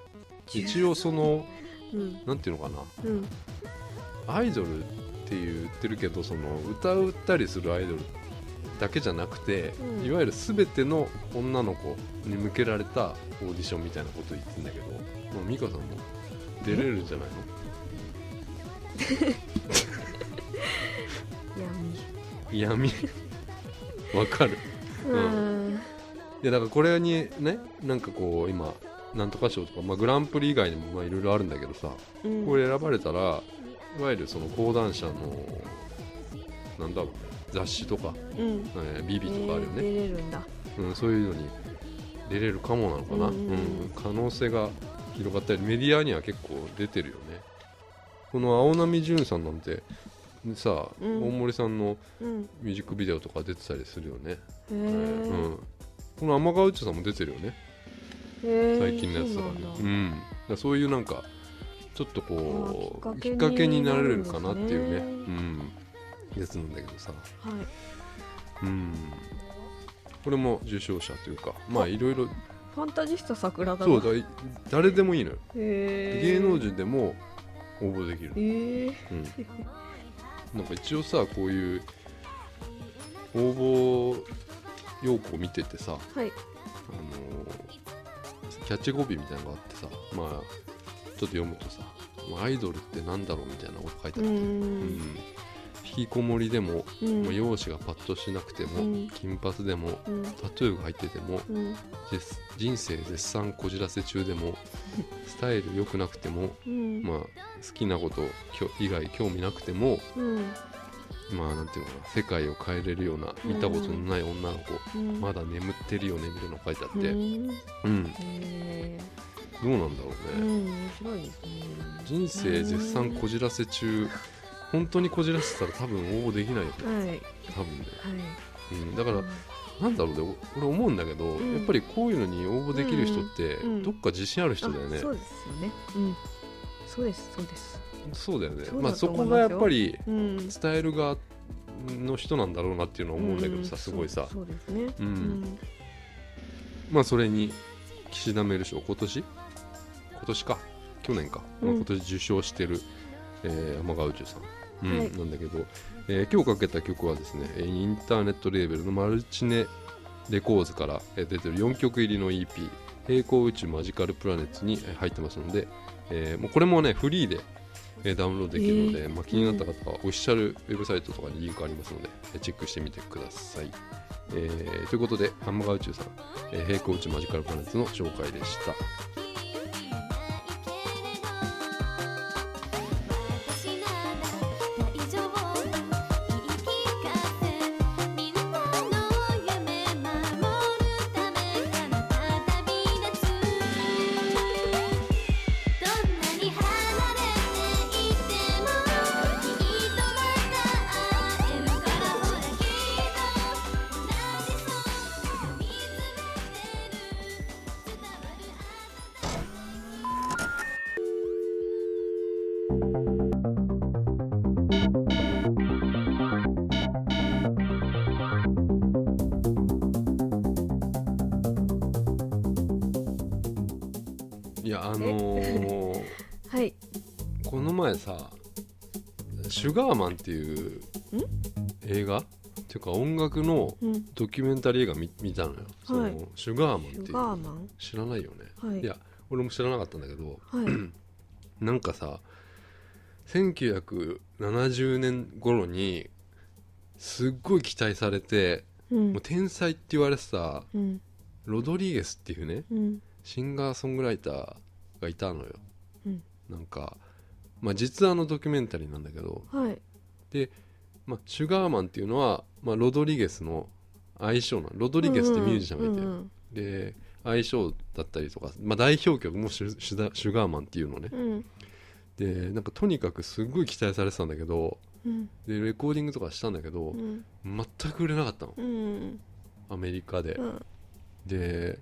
一応そのうん。なんていうのかな。うん。アイドルって言ってるけどその歌うったりするアイドルだけじゃなくて、うん。いわゆる全ての女の子に向けられたオーディションみたいなこと言ってんだけど、まあ、美香さんも出れるんじゃないの？闇。わかる。闇うん。いやだからこれにねなんかこう今なんとか賞とか、まあ、グランプリ以外にもまあいろいろあるんだけどさうん。これ選ばれたらいわゆるその講談社のなんだろう雑誌とか、うん。えー、ビビとかあるよね、えー出れるんだ。うん、そういうのに出れるかもなのかな、ううんん。可能性が広がったりメディアには結構出てるよね。この青波純さんなんてさ、うん。大森さんのうん。ミュージックビデオとか出てたりするよね、へうえん、この天川内さんも出てるよね。へえ最近のやつだからね。そうなんだ。そういうなんかちょっとこうきっかけになれるかなっていうね。うんやつなんだけどさ。はい。うん。これも受賞者というかまあいろいろ。ファンタジスタ桜だそうだい誰でもいいのよ。へえ芸能人でも応募できる、へえうん、なんか一応さこういう応募要項を見ててさはい。あのーキャッチコピーみたいなのがあってさまあちょっと読むとさまあアイドルってなんだろうみたいなこと書いてあうって、ん。うん引きこもりでも、うん。まあ容姿がパッとしなくても、うん。金髪でもうん。タトゥーが入ってても人生絶賛こじらせ中でも スタイル良くなくても、うん。まあ、好きなこと以外興味なくてもうん。まあなんていうのかな世界を変えれるような見たことのない女の子、うん。まだ眠ってるよねみたいなの書いてあって、ううん。どうなんだろうね、面白いですね。人生絶賛こじらせ中本当にこじらせたら多分応募できないよね。はい。はい多分ね、はい。うん、だからなんだろうね。お俺思うんだけど、うん。やっぱりこういうのに応募できる人って、うん。どっか自信ある人だよね、あそうですよね。うん。そうですそうです。そうだよね。まあそこがやっぱりうん。スタイルがの人なんだろうなっていうのは思うんだけどさ、うん。すごいさ。そうそうですね。うん。まあそれに岸田メール賞今年？今年か。去年か、まあうん。今年受賞してる、えー天川宇宙さん、うんはいなんだけど、えー今日かけた曲はですねえーインターネットレーベルのマルチネレコーズからえー出てる4曲入りの EP「平行宇宙マジカルプラネッツ」にえー入ってますので、えーもうこれもねフリーでえーダウンロードできるので、えーまあ、気になった方はオフィシャルウェブサイトとかにリンクありますので、えーチェックしてみてください。えーということで、ハンマーガー宇宙さん、えー平行宇宙マジカルプラネッツの紹介でした。前さ、シュガーマンっていう映画？っていうか音楽のうん。ドキュメンタリー映画見見たのよ。そのシュガーマンっていう。ガーマン知らないよね。はい。いや、俺も知らなかったんだけど、はい。なんかさ1970年頃にすっごい期待されて、うん。もう天才って言われてたうん。ロドリゲスっていうねうん。シンガーソングライターがいたのよ、うん。なんか、まあ、実話のドキュメンタリーなんだけどはい。で、まあ、シュガーマンっていうのは、まあ、ロドリゲスの愛称なの。ロドリゲスってミュージシャンがいて、うんで愛称だったりとか、まあ、代表曲もシュシュガーマンっていうのね。うん。でなんかとにかくすっごい期待されてたんだけどうん。でレコーディングとかしたんだけど、うん。全く売れなかったの。うん。アメリカで、うん。で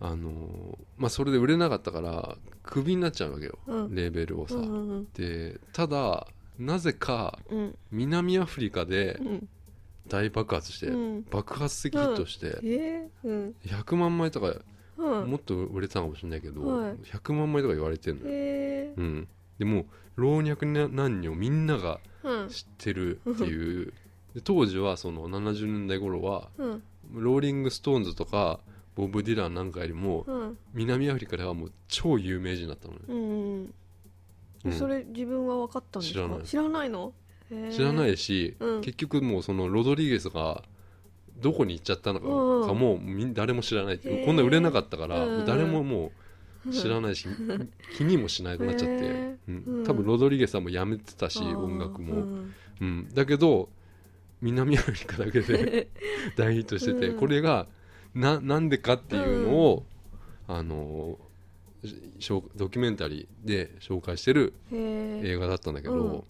あのーまあそれで売れなかったからクビになっちゃうわけよ、うん。レーベルをさ、うんうんでただなぜかうん。南アフリカでうん。大爆発して、うん。爆発的ヒットして、えー？うん。100万枚とかうん。もっと売れてたかもしれないけど、はい。100万枚とか言われてるのよ、えー。うん、でもう老若男女みんながうん。知ってるっていう。で当時はその70年代頃はうんローリング・ストーンズとかボブ・ディランなんかよりもうん。南アフリカではもう超有名人だったのね、うんうんそれ自分は分かったんですか？知らない。知らないの？知らないいし、うん。結局もうそのロドリゲスがどこに行っちゃったのかうんかもみん誰も知らないってへー。こんな売れなかったから、うん誰ももう知らないし、気にもしなくなっちゃって、へうー。うん。ん、多分ロドリゲスはもうやめてたし音楽も、うん。うん、だけど南アフリカだけで 大ヒットしてて、うん。これがななんでかっていうのを、あのしょうドキュメンタリーで紹介してる映画だったんだけど、うん。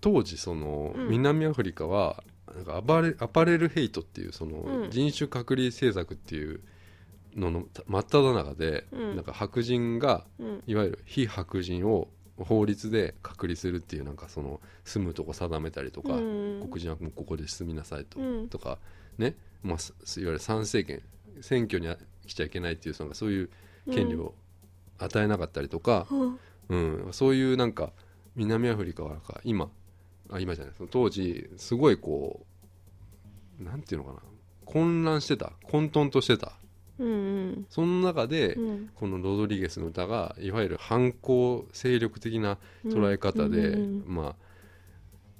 当時その、うん。南アフリカはなんかアパレアパレルヘイトっていうその、うん。人種隔離政策っていうののた真っ只中で、うん。なんか白人がうん。いわゆる非白人を法律で隔離するっていうなんかその住むとこ定めたりとか、うん。黒人はもうここで住みなさいと,、うん。とかね、まあ、すいわゆる参政権選挙に来ちゃいけないっていうそのそういう権利を与えなかったりとか、うん。うんそういうなんか南アフリカはなんか今あ今じゃないその当時すごいこうなんていうのかな混乱してた混沌としてた。うんその中で、うん。このロドリゲスの歌がいわゆる反抗勢力的な捉え方で、うんうん。まあ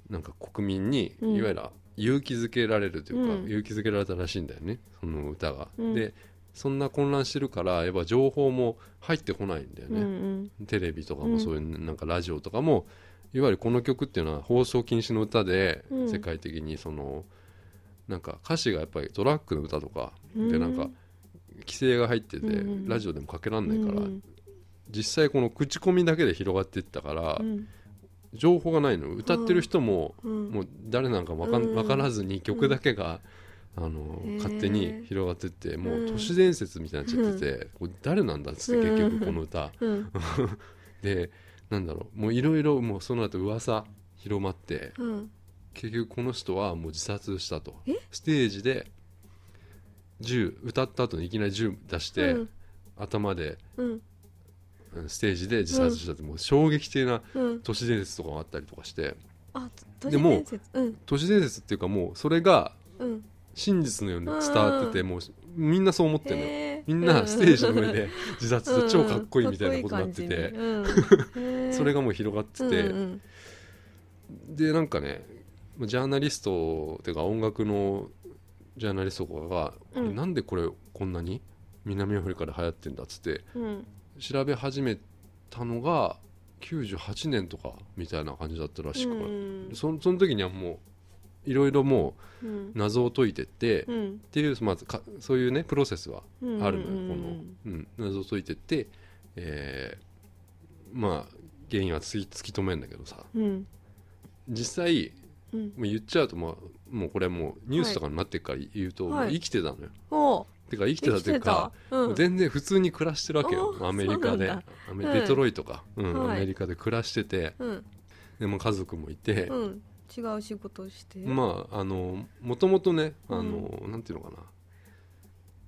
なんか国民にうん。いわゆる勇気づけられるというか、うん。勇気づけられたらしいんだよねその歌が。うん。でそんな混乱してるからやっぱ情報も入ってこないんだようんうね、ん。テレビとかうん。もそういうなんかラジオとかもいわゆるこの曲っていうのは放送禁止の歌でうん。世界的にそのなんか歌詞がやっぱりトラックの歌とかでなんか規制が入っててラジオでもかけらんないからうん。実際この口コミだけで広がっていったからうん情報がないの。歌ってる人もうん。もう誰なんか分かんうん。分からずに曲だけがあの勝手に広がってってもううん都市伝説みたいになっちゃっててこれ誰なんだっつって結局この歌。うん。でなんだろうもういろいろもうその後噂広まってうん。結局この人はもう自殺したと。え？ステージで銃歌った後にいきなり銃出して、うん。頭でステージで自殺したって、もう衝撃的なうん。都市伝説とかがあったりとかして。あ都でも市伝説？うん。都市伝説っていうかもうそれがうん。真実のように伝わってて、もうみんなそう思ってるのよ。みんなステージの上で 自殺して超かっこいいみたいなことになってて、それがもう広がってて、うんでなんかねジャーナリストっていうか音楽のジャーナリストとかが、うなんでこれこんなに南アフリカで流行ってんだっつってうん調べ始めたのが98年とかみたいな感じだったらしく、うん。そその時にはもういろいろもう謎を解いてって、っうん。ていうまずかそういうねプロセスはうんあるのよ、うんこの、うん、謎を解いてって、えーまあ原因は突き突き止めるんだけどさ。うん。実際うん。もう言っちゃうと、まあ、もうこれもうニュースとかになってるから言うと、はい。生きてたのよ。おてか生きてたというか、うん。全然普通に暮らしてるわけよ。アメリカで。アメうんデトロイトか、うん。はい。アメリカで暮らしててうん。でも家族もいて、うん。違う仕事をして。まああのもともとねあの、なんていうのかな。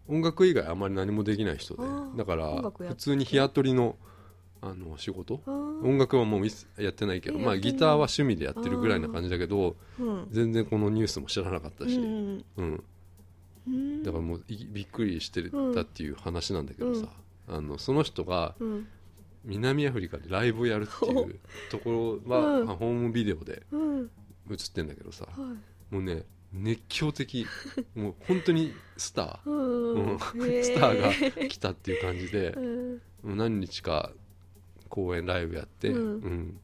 音楽以外あまり何もできない人で。だから普通に日雇いのあの仕事。音楽はもうやってないけど、まあ、ギターは趣味でやってるぐらいな感じだけどうん。全然このニュースも知らなかったし、うんうん、うんだからもういびっくりしてたっていう話なんだけどさ、あのその人がうん。南アフリカでライブをやるっていうところは、うん。まあホームビデオでうん。映ってんだけどさはい。もうね熱狂的 もう本当にスター、スターが来たっていう感じでうん。もう何日か公演ライブやって、うん。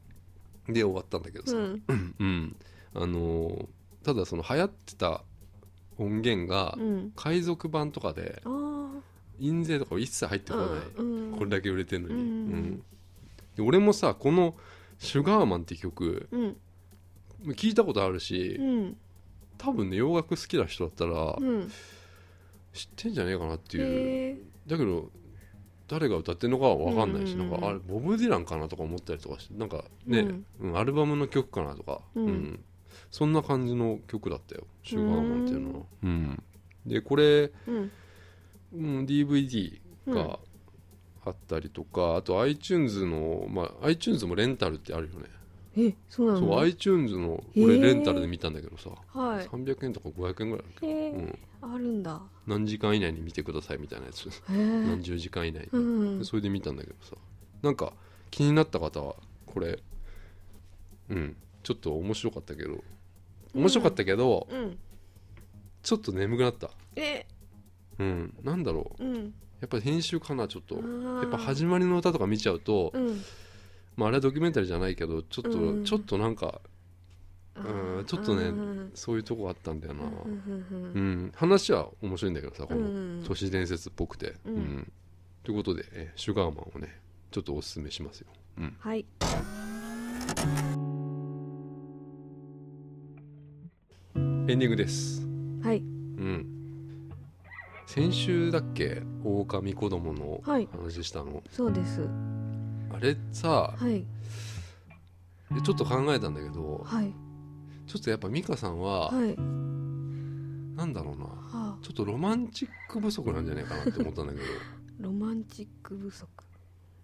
うん。で終わったんだけどさ、うん。うん。あのーただその流行ってた音源がうん。海賊版とかで印税とか一切入ってこない、うんこれだけ売れてるのに、うんうん。で俺もさこの「シュガーマン」って曲うん。聞いたことあるし、うん。多分ね洋楽好きな人だったらうん。知ってんじゃねえかなっていう、へだけど誰が歌ってるのかは分かんないし、うんうんうんなんかあれボブ・ディランかなとか思ったりとかしてなんかね、うん。アルバムの曲かなとか、うんそんな感じの曲だったよ「シュガーマン」っていうのは。うん。でこれ、うん。うん、DVD があったりとか、あと iTunes の、まあ、iTunes もレンタルってあるよね、えそうなの？そう iTunes の俺レンタルで見たんだけどさ、はい。300円とか500円ぐらいあるへけど、うん。え、あるんだ。何時間以内に見てくださいみたいなやつ。何十時間以内に、うん。それで見たんだけどさ。なんか気になった方はこれ。うんちょっと面白かったけど。面白かったけど、うん。ちょっと眠くなった。え。うん。なんだろう。うん。やっぱり編集かなちょっと。やっぱ始まりの歌とか見ちゃうと、うん。まあ、あれはドキュメンタリーじゃないけどちょっと、うんちょっとなんかあうんーちょっとねうんそういうとこあったんだよな、うんううんん。話は面白いんだけどさこうんの都市伝説っぽくて、うん。うん。ということで、えシュガーマンをねちょっとおすすめしますよ、うん、はいエンディングです。はい。うん。先週だっけ？狼子供のはい。話したの、そうです。あれさはい。ちょっと考えたんだけどはい。ちょっとやっぱ美香さんは、はい。なんだろうな。はあ。ちょっとロマンチック不足なんじゃないかなって思ったんだけど。ロマンチック不足。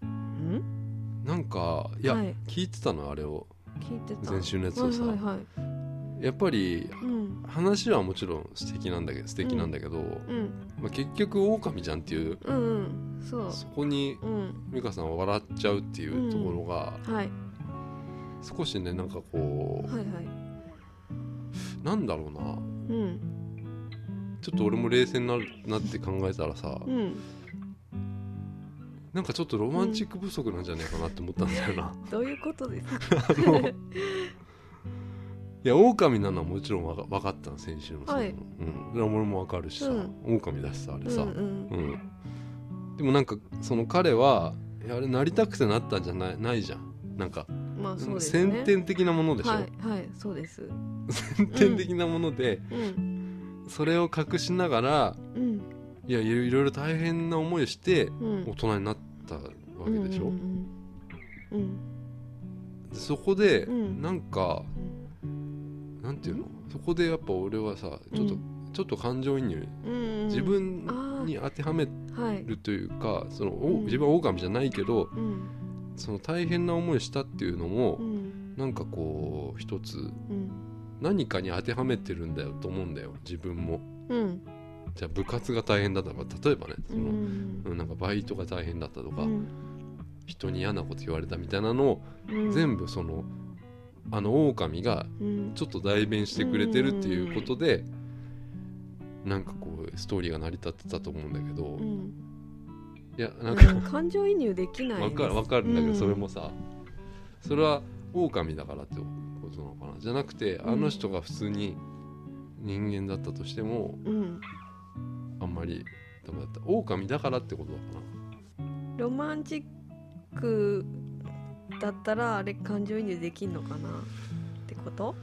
ん？なんかいや、はい。聞いてたのあれを。聞いてた。前週のやつをさ、はいはいはいやっぱりうん。話はもちろん素敵なんだけど素敵なんだけど、うん。まあ、結局狼じゃんっていううんうん。そう。そこにうん。美香さんは笑っちゃうっていうところが、はい。少しねなんかこう、はいはい。なんだろうな。うん。ちょっと俺も冷静になるなって考えたらさ、うん。なんかちょっとロマンチック不足なんじゃないかなって思ったんだよな、どういうことですか？あのいや狼なのはもちろんわか分かったの先週のその、はい。うん、俺も分かるしさ、うん。狼だしさあれさ、うんうん。うん。でもなんかその彼はいやあれなりたくてなったんじゃないないじゃん。なんか、まあそうですね。先天的なものでしょ、はいはいそうです。先天的なもので、うん。それを隠しながらうん。いやいろいろ大変な思いをしてうん。大人になったわけでしょ、うんうん。でそこでうん。なんか、なんていうの？そこでやっぱ俺はさちょっと、うん。ちょっと感情移入。自分に当てはめはい。るというかその、おうん。自分は狼じゃないけどうん。その大変な思いしたっていうのも、うん。なんかこう一つうん。何かに当てはめてるんだよと思うんだよ自分も。うん。じゃあ部活が大変だったとか例えばねその、うん。うんなんかバイトが大変だったとか、うん。人に嫌なこと言われたみたいなのを、うん。全部そのあの狼がうん。ちょっと代弁してくれてるっていうことで、なんかこうストーリーが成り立ってたと思うんだけど、うん。いやなんうんか感情移入できないわかるわかるんだけど、うん。それもさそれは狼だからってことなのかなじゃなくてうん。あの人が普通に人間だったとしてもうん。あんまりダメだった。狼だからってことだかロマンチックだったらあれ感情移入できんのかな？ってこと？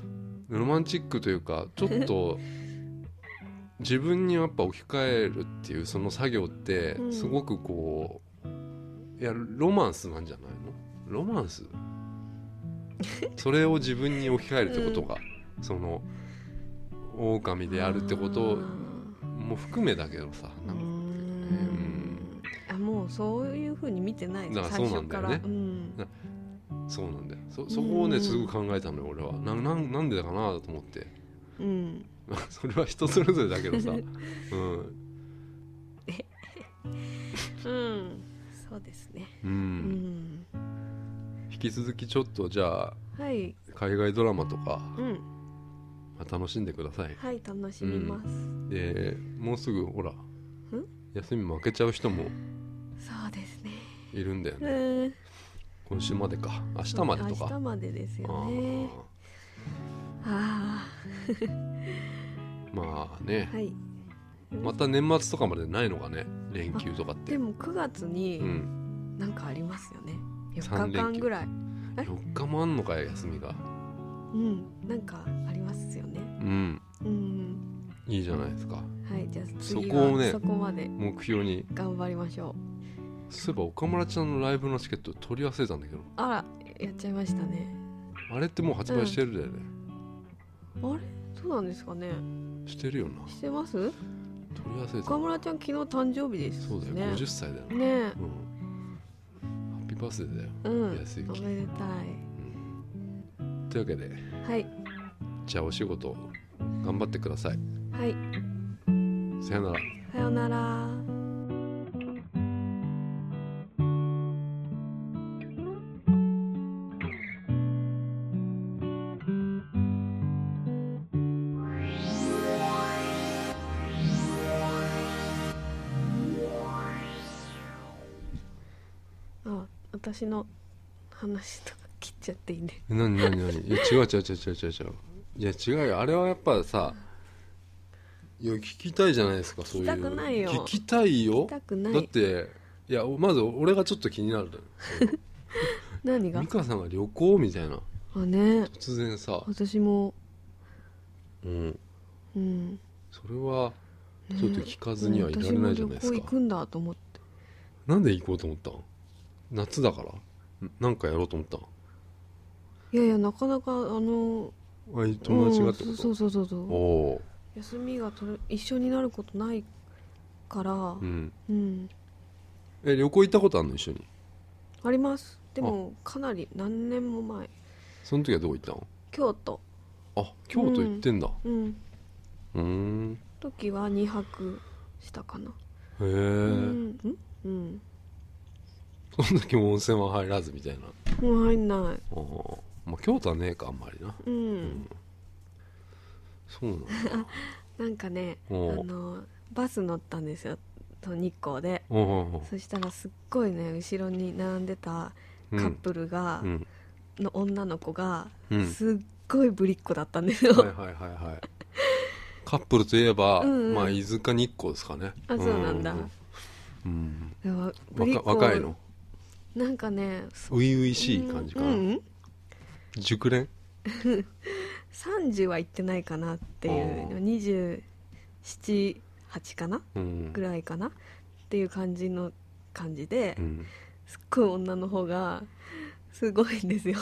なロマンチックというかちょっと 自分にやっぱ置き換えるっていうその作業ってうん。すごくこういやロマンスなんじゃないの？ロマンス？それを自分に置き換えるってことが、その狼であるってことも含めだけどさうなんか。ん。あもうそういうふうに見てない。だから最そうなんだよね。初から。うんそうなんだよ。そそこをねうんすごく考えたのよ俺は。ななんなんでだかなと思って。うん。それは人それぞれだけどさ、うん、うん。そうですね。う、うん。ん引き続きちょっとじゃあはい。海外ドラマとか、うん。まあ楽しんでください。はい楽しみます、でもうすぐほら休みも明けちゃう人もそうですね。いるんだようねん今週までか。明日までと明日かまでですあよね。あー。まあね。あはい。また年末とかまでないのかね。連休とかって。でも9月にうん。なんかありますよね。4三連休日間ぐらい。え？4日もあんのかよ休みが。うん。なんかありますよね。うん。うん。いいじゃないですか。はいじゃあそ次はこをねそこまで。目標に。頑張りましょうそういえば岡村ちゃんのライブのチケット取り忘れたんだけど。あらやっちゃいましたね。あれってもう発売してるだよね、あれ？そうなんですかね。してるよな。してます？取り忘れた。岡村ちゃん昨日誕生日ですそうだよ、ね50歳だよね。ね。うん。ハッピーバースデーだよ、うん。安いおめでたい。うん。というわけではい。じゃあお仕事頑張ってください。はい。さよなら。さようなら私の話とか切っちゃっていいねえ何何何？いや違う違う違う違う違う違う。いや違うよ。あれはやっぱさいや聞きたいじゃないですかそういう。聞きたくないよ。聞きたいよ。痛くなだっいていやまず俺がちょっと気になる 何が？美香さんが旅行みたいな。あね。突然さ、私も。うん、うん。それはちょっと聞かずにはいられないじゃないですか、私も旅行行くんだと思って。なんで行こうと思ったん？夏だから？ん。なんかやろうと思ったんいやいやなかなかあのあい友達がってこと、うんそうそうそうそう。おお休みが取れ一緒になることないから。ーうん。うん。え旅行行ったことあるの？一緒に。あります。でもかなり何年も前。その時はどこ行ったの？京都。あ京都行ってんだ。うん。うーん。時は2泊したかな。へえ、うんん。うんその時も温泉は入らずみたいな。もう入んない。あーまあ京都はねえかあんまりな。うん。そうなんだ。なんかねあおう。のバス乗ったんですよと日光で。おうおうおう。そしたらすっごいね後ろに並んでたカップルが、うん。の女の子が、うん。すっごいぶりっ子だったんですよ、はいはいはいはい。カップルといえば、うんうん。まあ飯塚日光ですかね。あそうなんだ。うんでもぶりっ若子若いの？なんかね初々しい感じかな、うん。うん熟練？30はいってないかなっていう。278かな？うん。ぐらいかな？っていう感じの感じで、うん。すっごい女の方がすごいんですよ、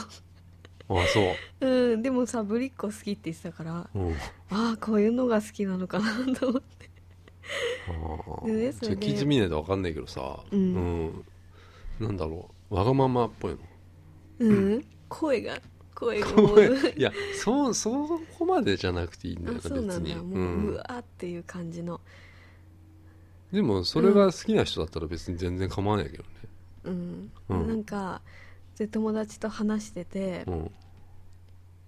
あそう。ん、でもさぶりっ子好きって言ってたからう、うん、ああこういうのが好きなのかなと思って。あでねそれであじゃあ聞いてみないと分かんないけどさ、うん。うんなんだろう。わがままっぽいの。うん、声が声がもう。声 いやそうそこまでじゃなくていいんだよあそうなんだ。もう、うわーっていう感じの。でもそれが好きな人だったら別に全然構わないけどね。うん、うん。なんかで友達と話してて、うん。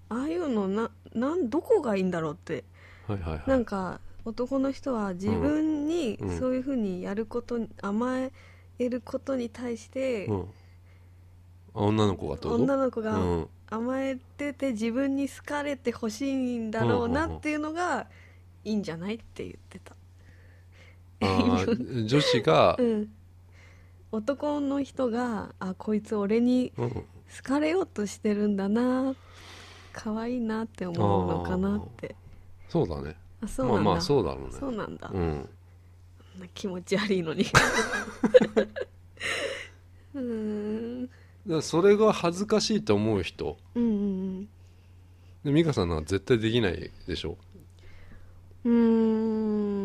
ああいうのななんどこがいいんだろうって。はいはいはい。なんか男の人は自分にうん。そういうふうにやることに甘えることに対して、うん、あ女の子がってこと？女の子がうん、甘えてて自分に好かれてほしいんだろうなっていうのがいいんじゃないって言ってた、あー 女子が う、ん、男の人があこいつ俺にうん、好かれようとしてるんだな可愛いなって思うのかなって。そうだね。あそうなんだ、まあまあそうだろうね。そうなんだ、うん気持ち悪いのに。うーん。だそれが恥ずかしいと思う人。うんうんで美香さんなんか絶対できないでしょ、うん。う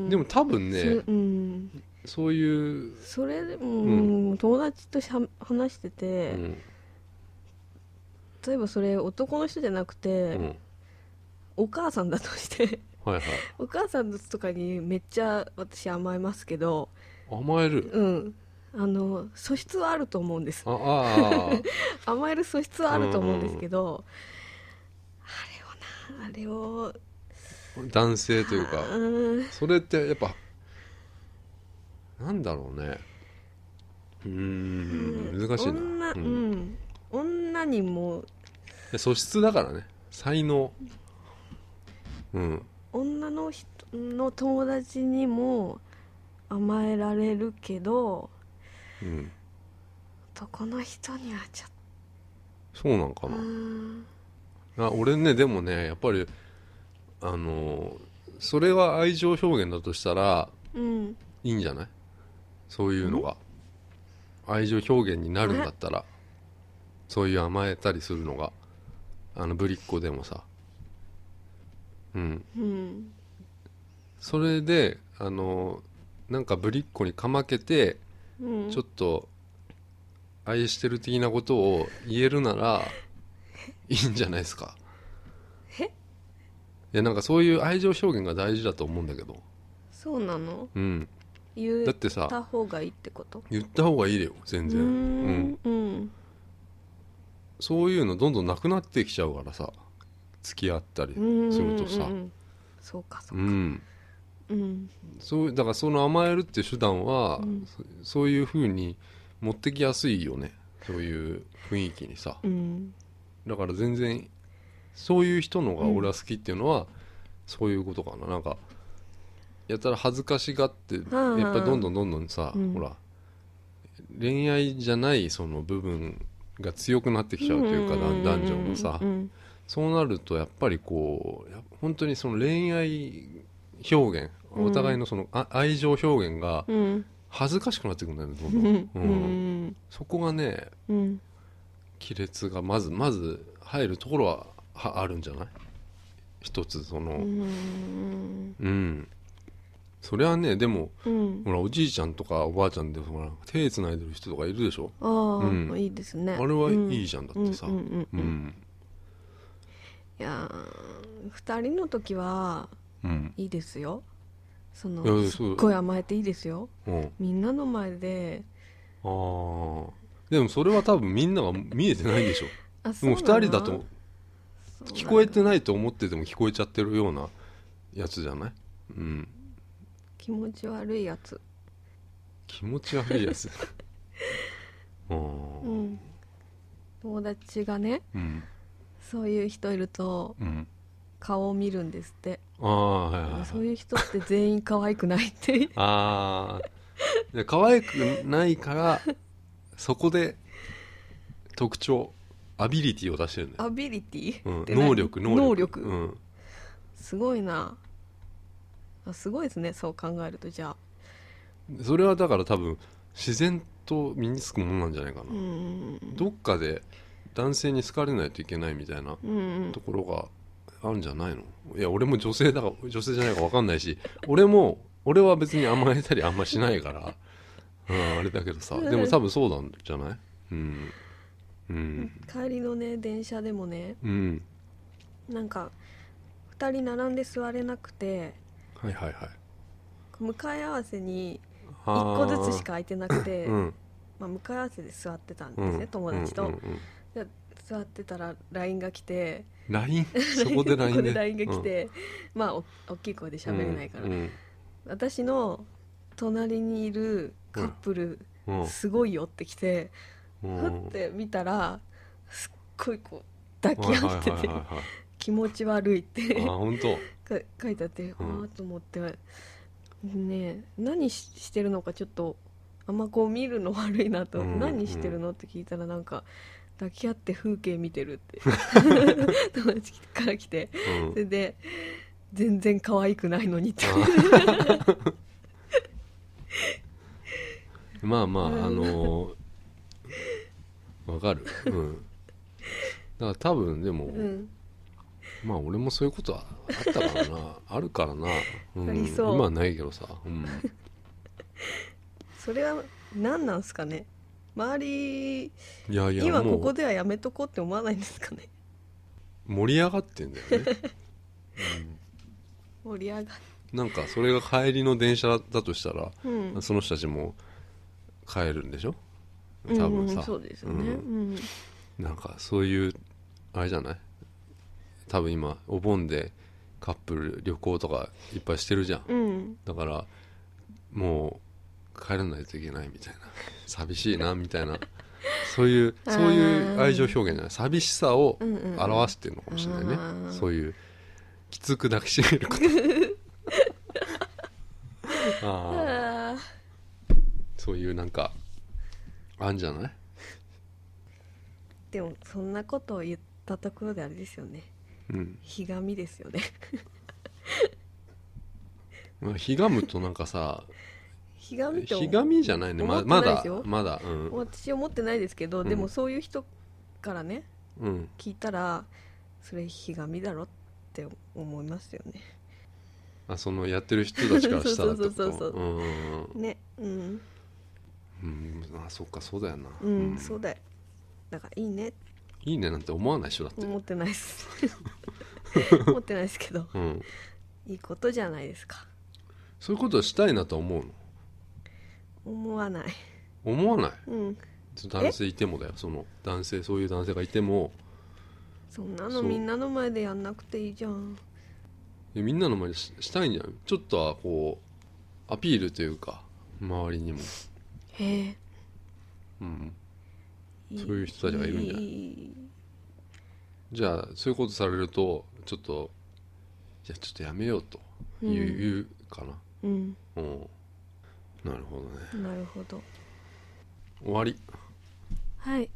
ーんでも多分ねすうん。そういう、それでも、友達としゃ話してうて、ん。例えばそれ男の人じゃなくて、うん、お母さんだとしてはいはい。お母さんとかにめっちゃ私甘えますけど甘える。うん。あの素質はあると思うんです。あああ。甘える素質はあると思うんですけど、あれをなあれを。男性というか。うんそれってやっぱなんだろうね。うーん難しいな、女,、ううん。ん女にも。で素質だからね。才能。うん女の人の友達にも甘えられるけどうん。男の人にはちょっそうなんかな、んあ俺ねでもねやっぱりあのそれは愛情表現だとしたらうん。いいんじゃない？そういうのが。愛情表現になるんだったらそういう甘えたりするのがあのぶりっ子でもさうん。うん。それであのなんかぶりっ子にかまけてうん。ちょっと愛してる的なことを言えるなら いいんじゃないですか。え？いやなんかそういう愛情表現が大事だと思うんだけど。そうなの？うん。言だってさった方がいいってこと？言った方がいいよ全然。うん。うん。そういうのどんどんなくなってきちゃうからさ付き合ったりするとさうんうん。うんそうかそううかん。うん。そうだからその甘えるっていう手段は、うん。そそういう風に持ってきやすいよね。そういう雰囲気にさ。うん。だから全然そういう人のが俺は好きっていうのは、そういうことかな。なんかやったら恥ずかしがってやっぱりどんどんどんどんさ、うん。ほら恋愛じゃないその部分が強くなってきちゃうというか、だ男女のさ、うんそうなるとやっぱりこうや本当にその恋愛表現うんお互いのその、あ愛情表現がうん。恥ずかしくなってくるんだよねどんどん、うん。そこがねうん。亀裂がまずまず入るところははあるんじゃない？一つその。うん。うん、それはねでもうん。ほらおじいちゃんとかおばあちゃんでほら手つないでる人とかいるでしょ？ああ、うん。いいですね。あれはいいじゃんだってさ。うんいやー二人の時はうん。いいですよ。そのすそう。っごい甘えていいですよ。うん。あみんなの前で。あー。でもそれは多分みんなが見えてないでしょ。あでも二人だとそう。聞こえてないと思ってても聞こえちゃってるようなやつじゃない？うん。気持ち悪いやつ。気持ち悪いやつ。あうーん。友達がねうんそういう人いるとうん。顔を見るんですって。ああはいはいはい。そういう人って全員可愛くないって。ああで可愛くないからそこで特徴アビリティを出してるんだよ、アビリティ、うん。能力能力。能力？うん、すごいな。あすごいですねそう考えるとじゃあ。それはだから多分自然と身につくものなんじゃないかな、うん。どっかで男性に好かれないといけないみたいなうんうん。ところがあるんじゃないの？いや俺も女性だから女性じゃないか分かんないし俺も俺は別に甘えたりあんましないから、うん、あれだけどさ。でも多分そうなんじゃない？うん。うん。帰りのね電車でもねうん。なんか2人並んで座れなくてはいはいはい。向かい合わせにあ1個ーずつしか空いてなくて、うん。まあ、向かい合わせで座ってたんうんですね、友達と、うんうんうんで座ってたら LINE が来て LINE そこで LINE でで LINE が来て、まあお大きい声で喋れないから、うん私の隣にいるカップル、うん。すごいよって来て、うん。ふって見たらすっごいこう抱き合ってて気持ち悪いってあ本当？か書いてあって、うん。ああと思って。ねえ何ししてるのかちょっとあんまこう見るの悪いなと、うん。何してるの？って聞いたらなんか抱き合って風景見てるって。友達から来て。うん。それで全然可愛くないのにって。まあまああのーわかる。うん。だから多分でも、うん。まあ俺もそういうことはあったからな。あるからな、うん、今はないけどさ、うん、それは何なんすかね？周りいやいや今ここではやめとこうって思わないんですかね？盛り上がってんだよね、盛り上がうん、なんかそれが帰りの電車だとしたら、うん。その人たちも帰るんでしょ？うん多分さ、うんそうですよね、ううんん。なんかそういうあれじゃない？多分今お盆でカップル旅行とかいっぱいしてるじゃん。うん。だからもう帰らないといけないみたいな。寂しいなみたいな。そういうそういう愛情表現じゃない。寂しさをうんうん。うん表してるのかもしれないね、あー。そういうきつく抱きしめること。あああそういうなんかあんじゃない？ーでもそんなことを言ったところであれですよね。うん。ひがみですよね。まあひがむとなんかさひがみってひがみじゃないね。ま思ってまだまだうん、私思ってないですけど、うん。でもそういう人からねうん、聞いたらそれひがみだろって思いますよね。あそのやってる人たちからしたらそうそうそう。そうねうん。うんあそっかそうだよな。うん、そうだよ。だからいいね。いいねなんて思わない人だって。思ってないです。思ってないですけど。うん。いいことじゃないですか。そういうことはしたいなとは思うの思わない。思わない？うん。男性いてもだよ。その男性そういう男性がいても。そんなそう。のみんなの前でやんなくていいじゃん。みんなの前でししたいんじゃないちょっとはこうアピールというか周りにも、へえ。うん、いそういう人たちがいるんじゃない？いじゃあそういうことされるとちょっといやちょっとやめようと言う,、うん。言うかな。うん。うんなるほどね。なるほど。終わり。はい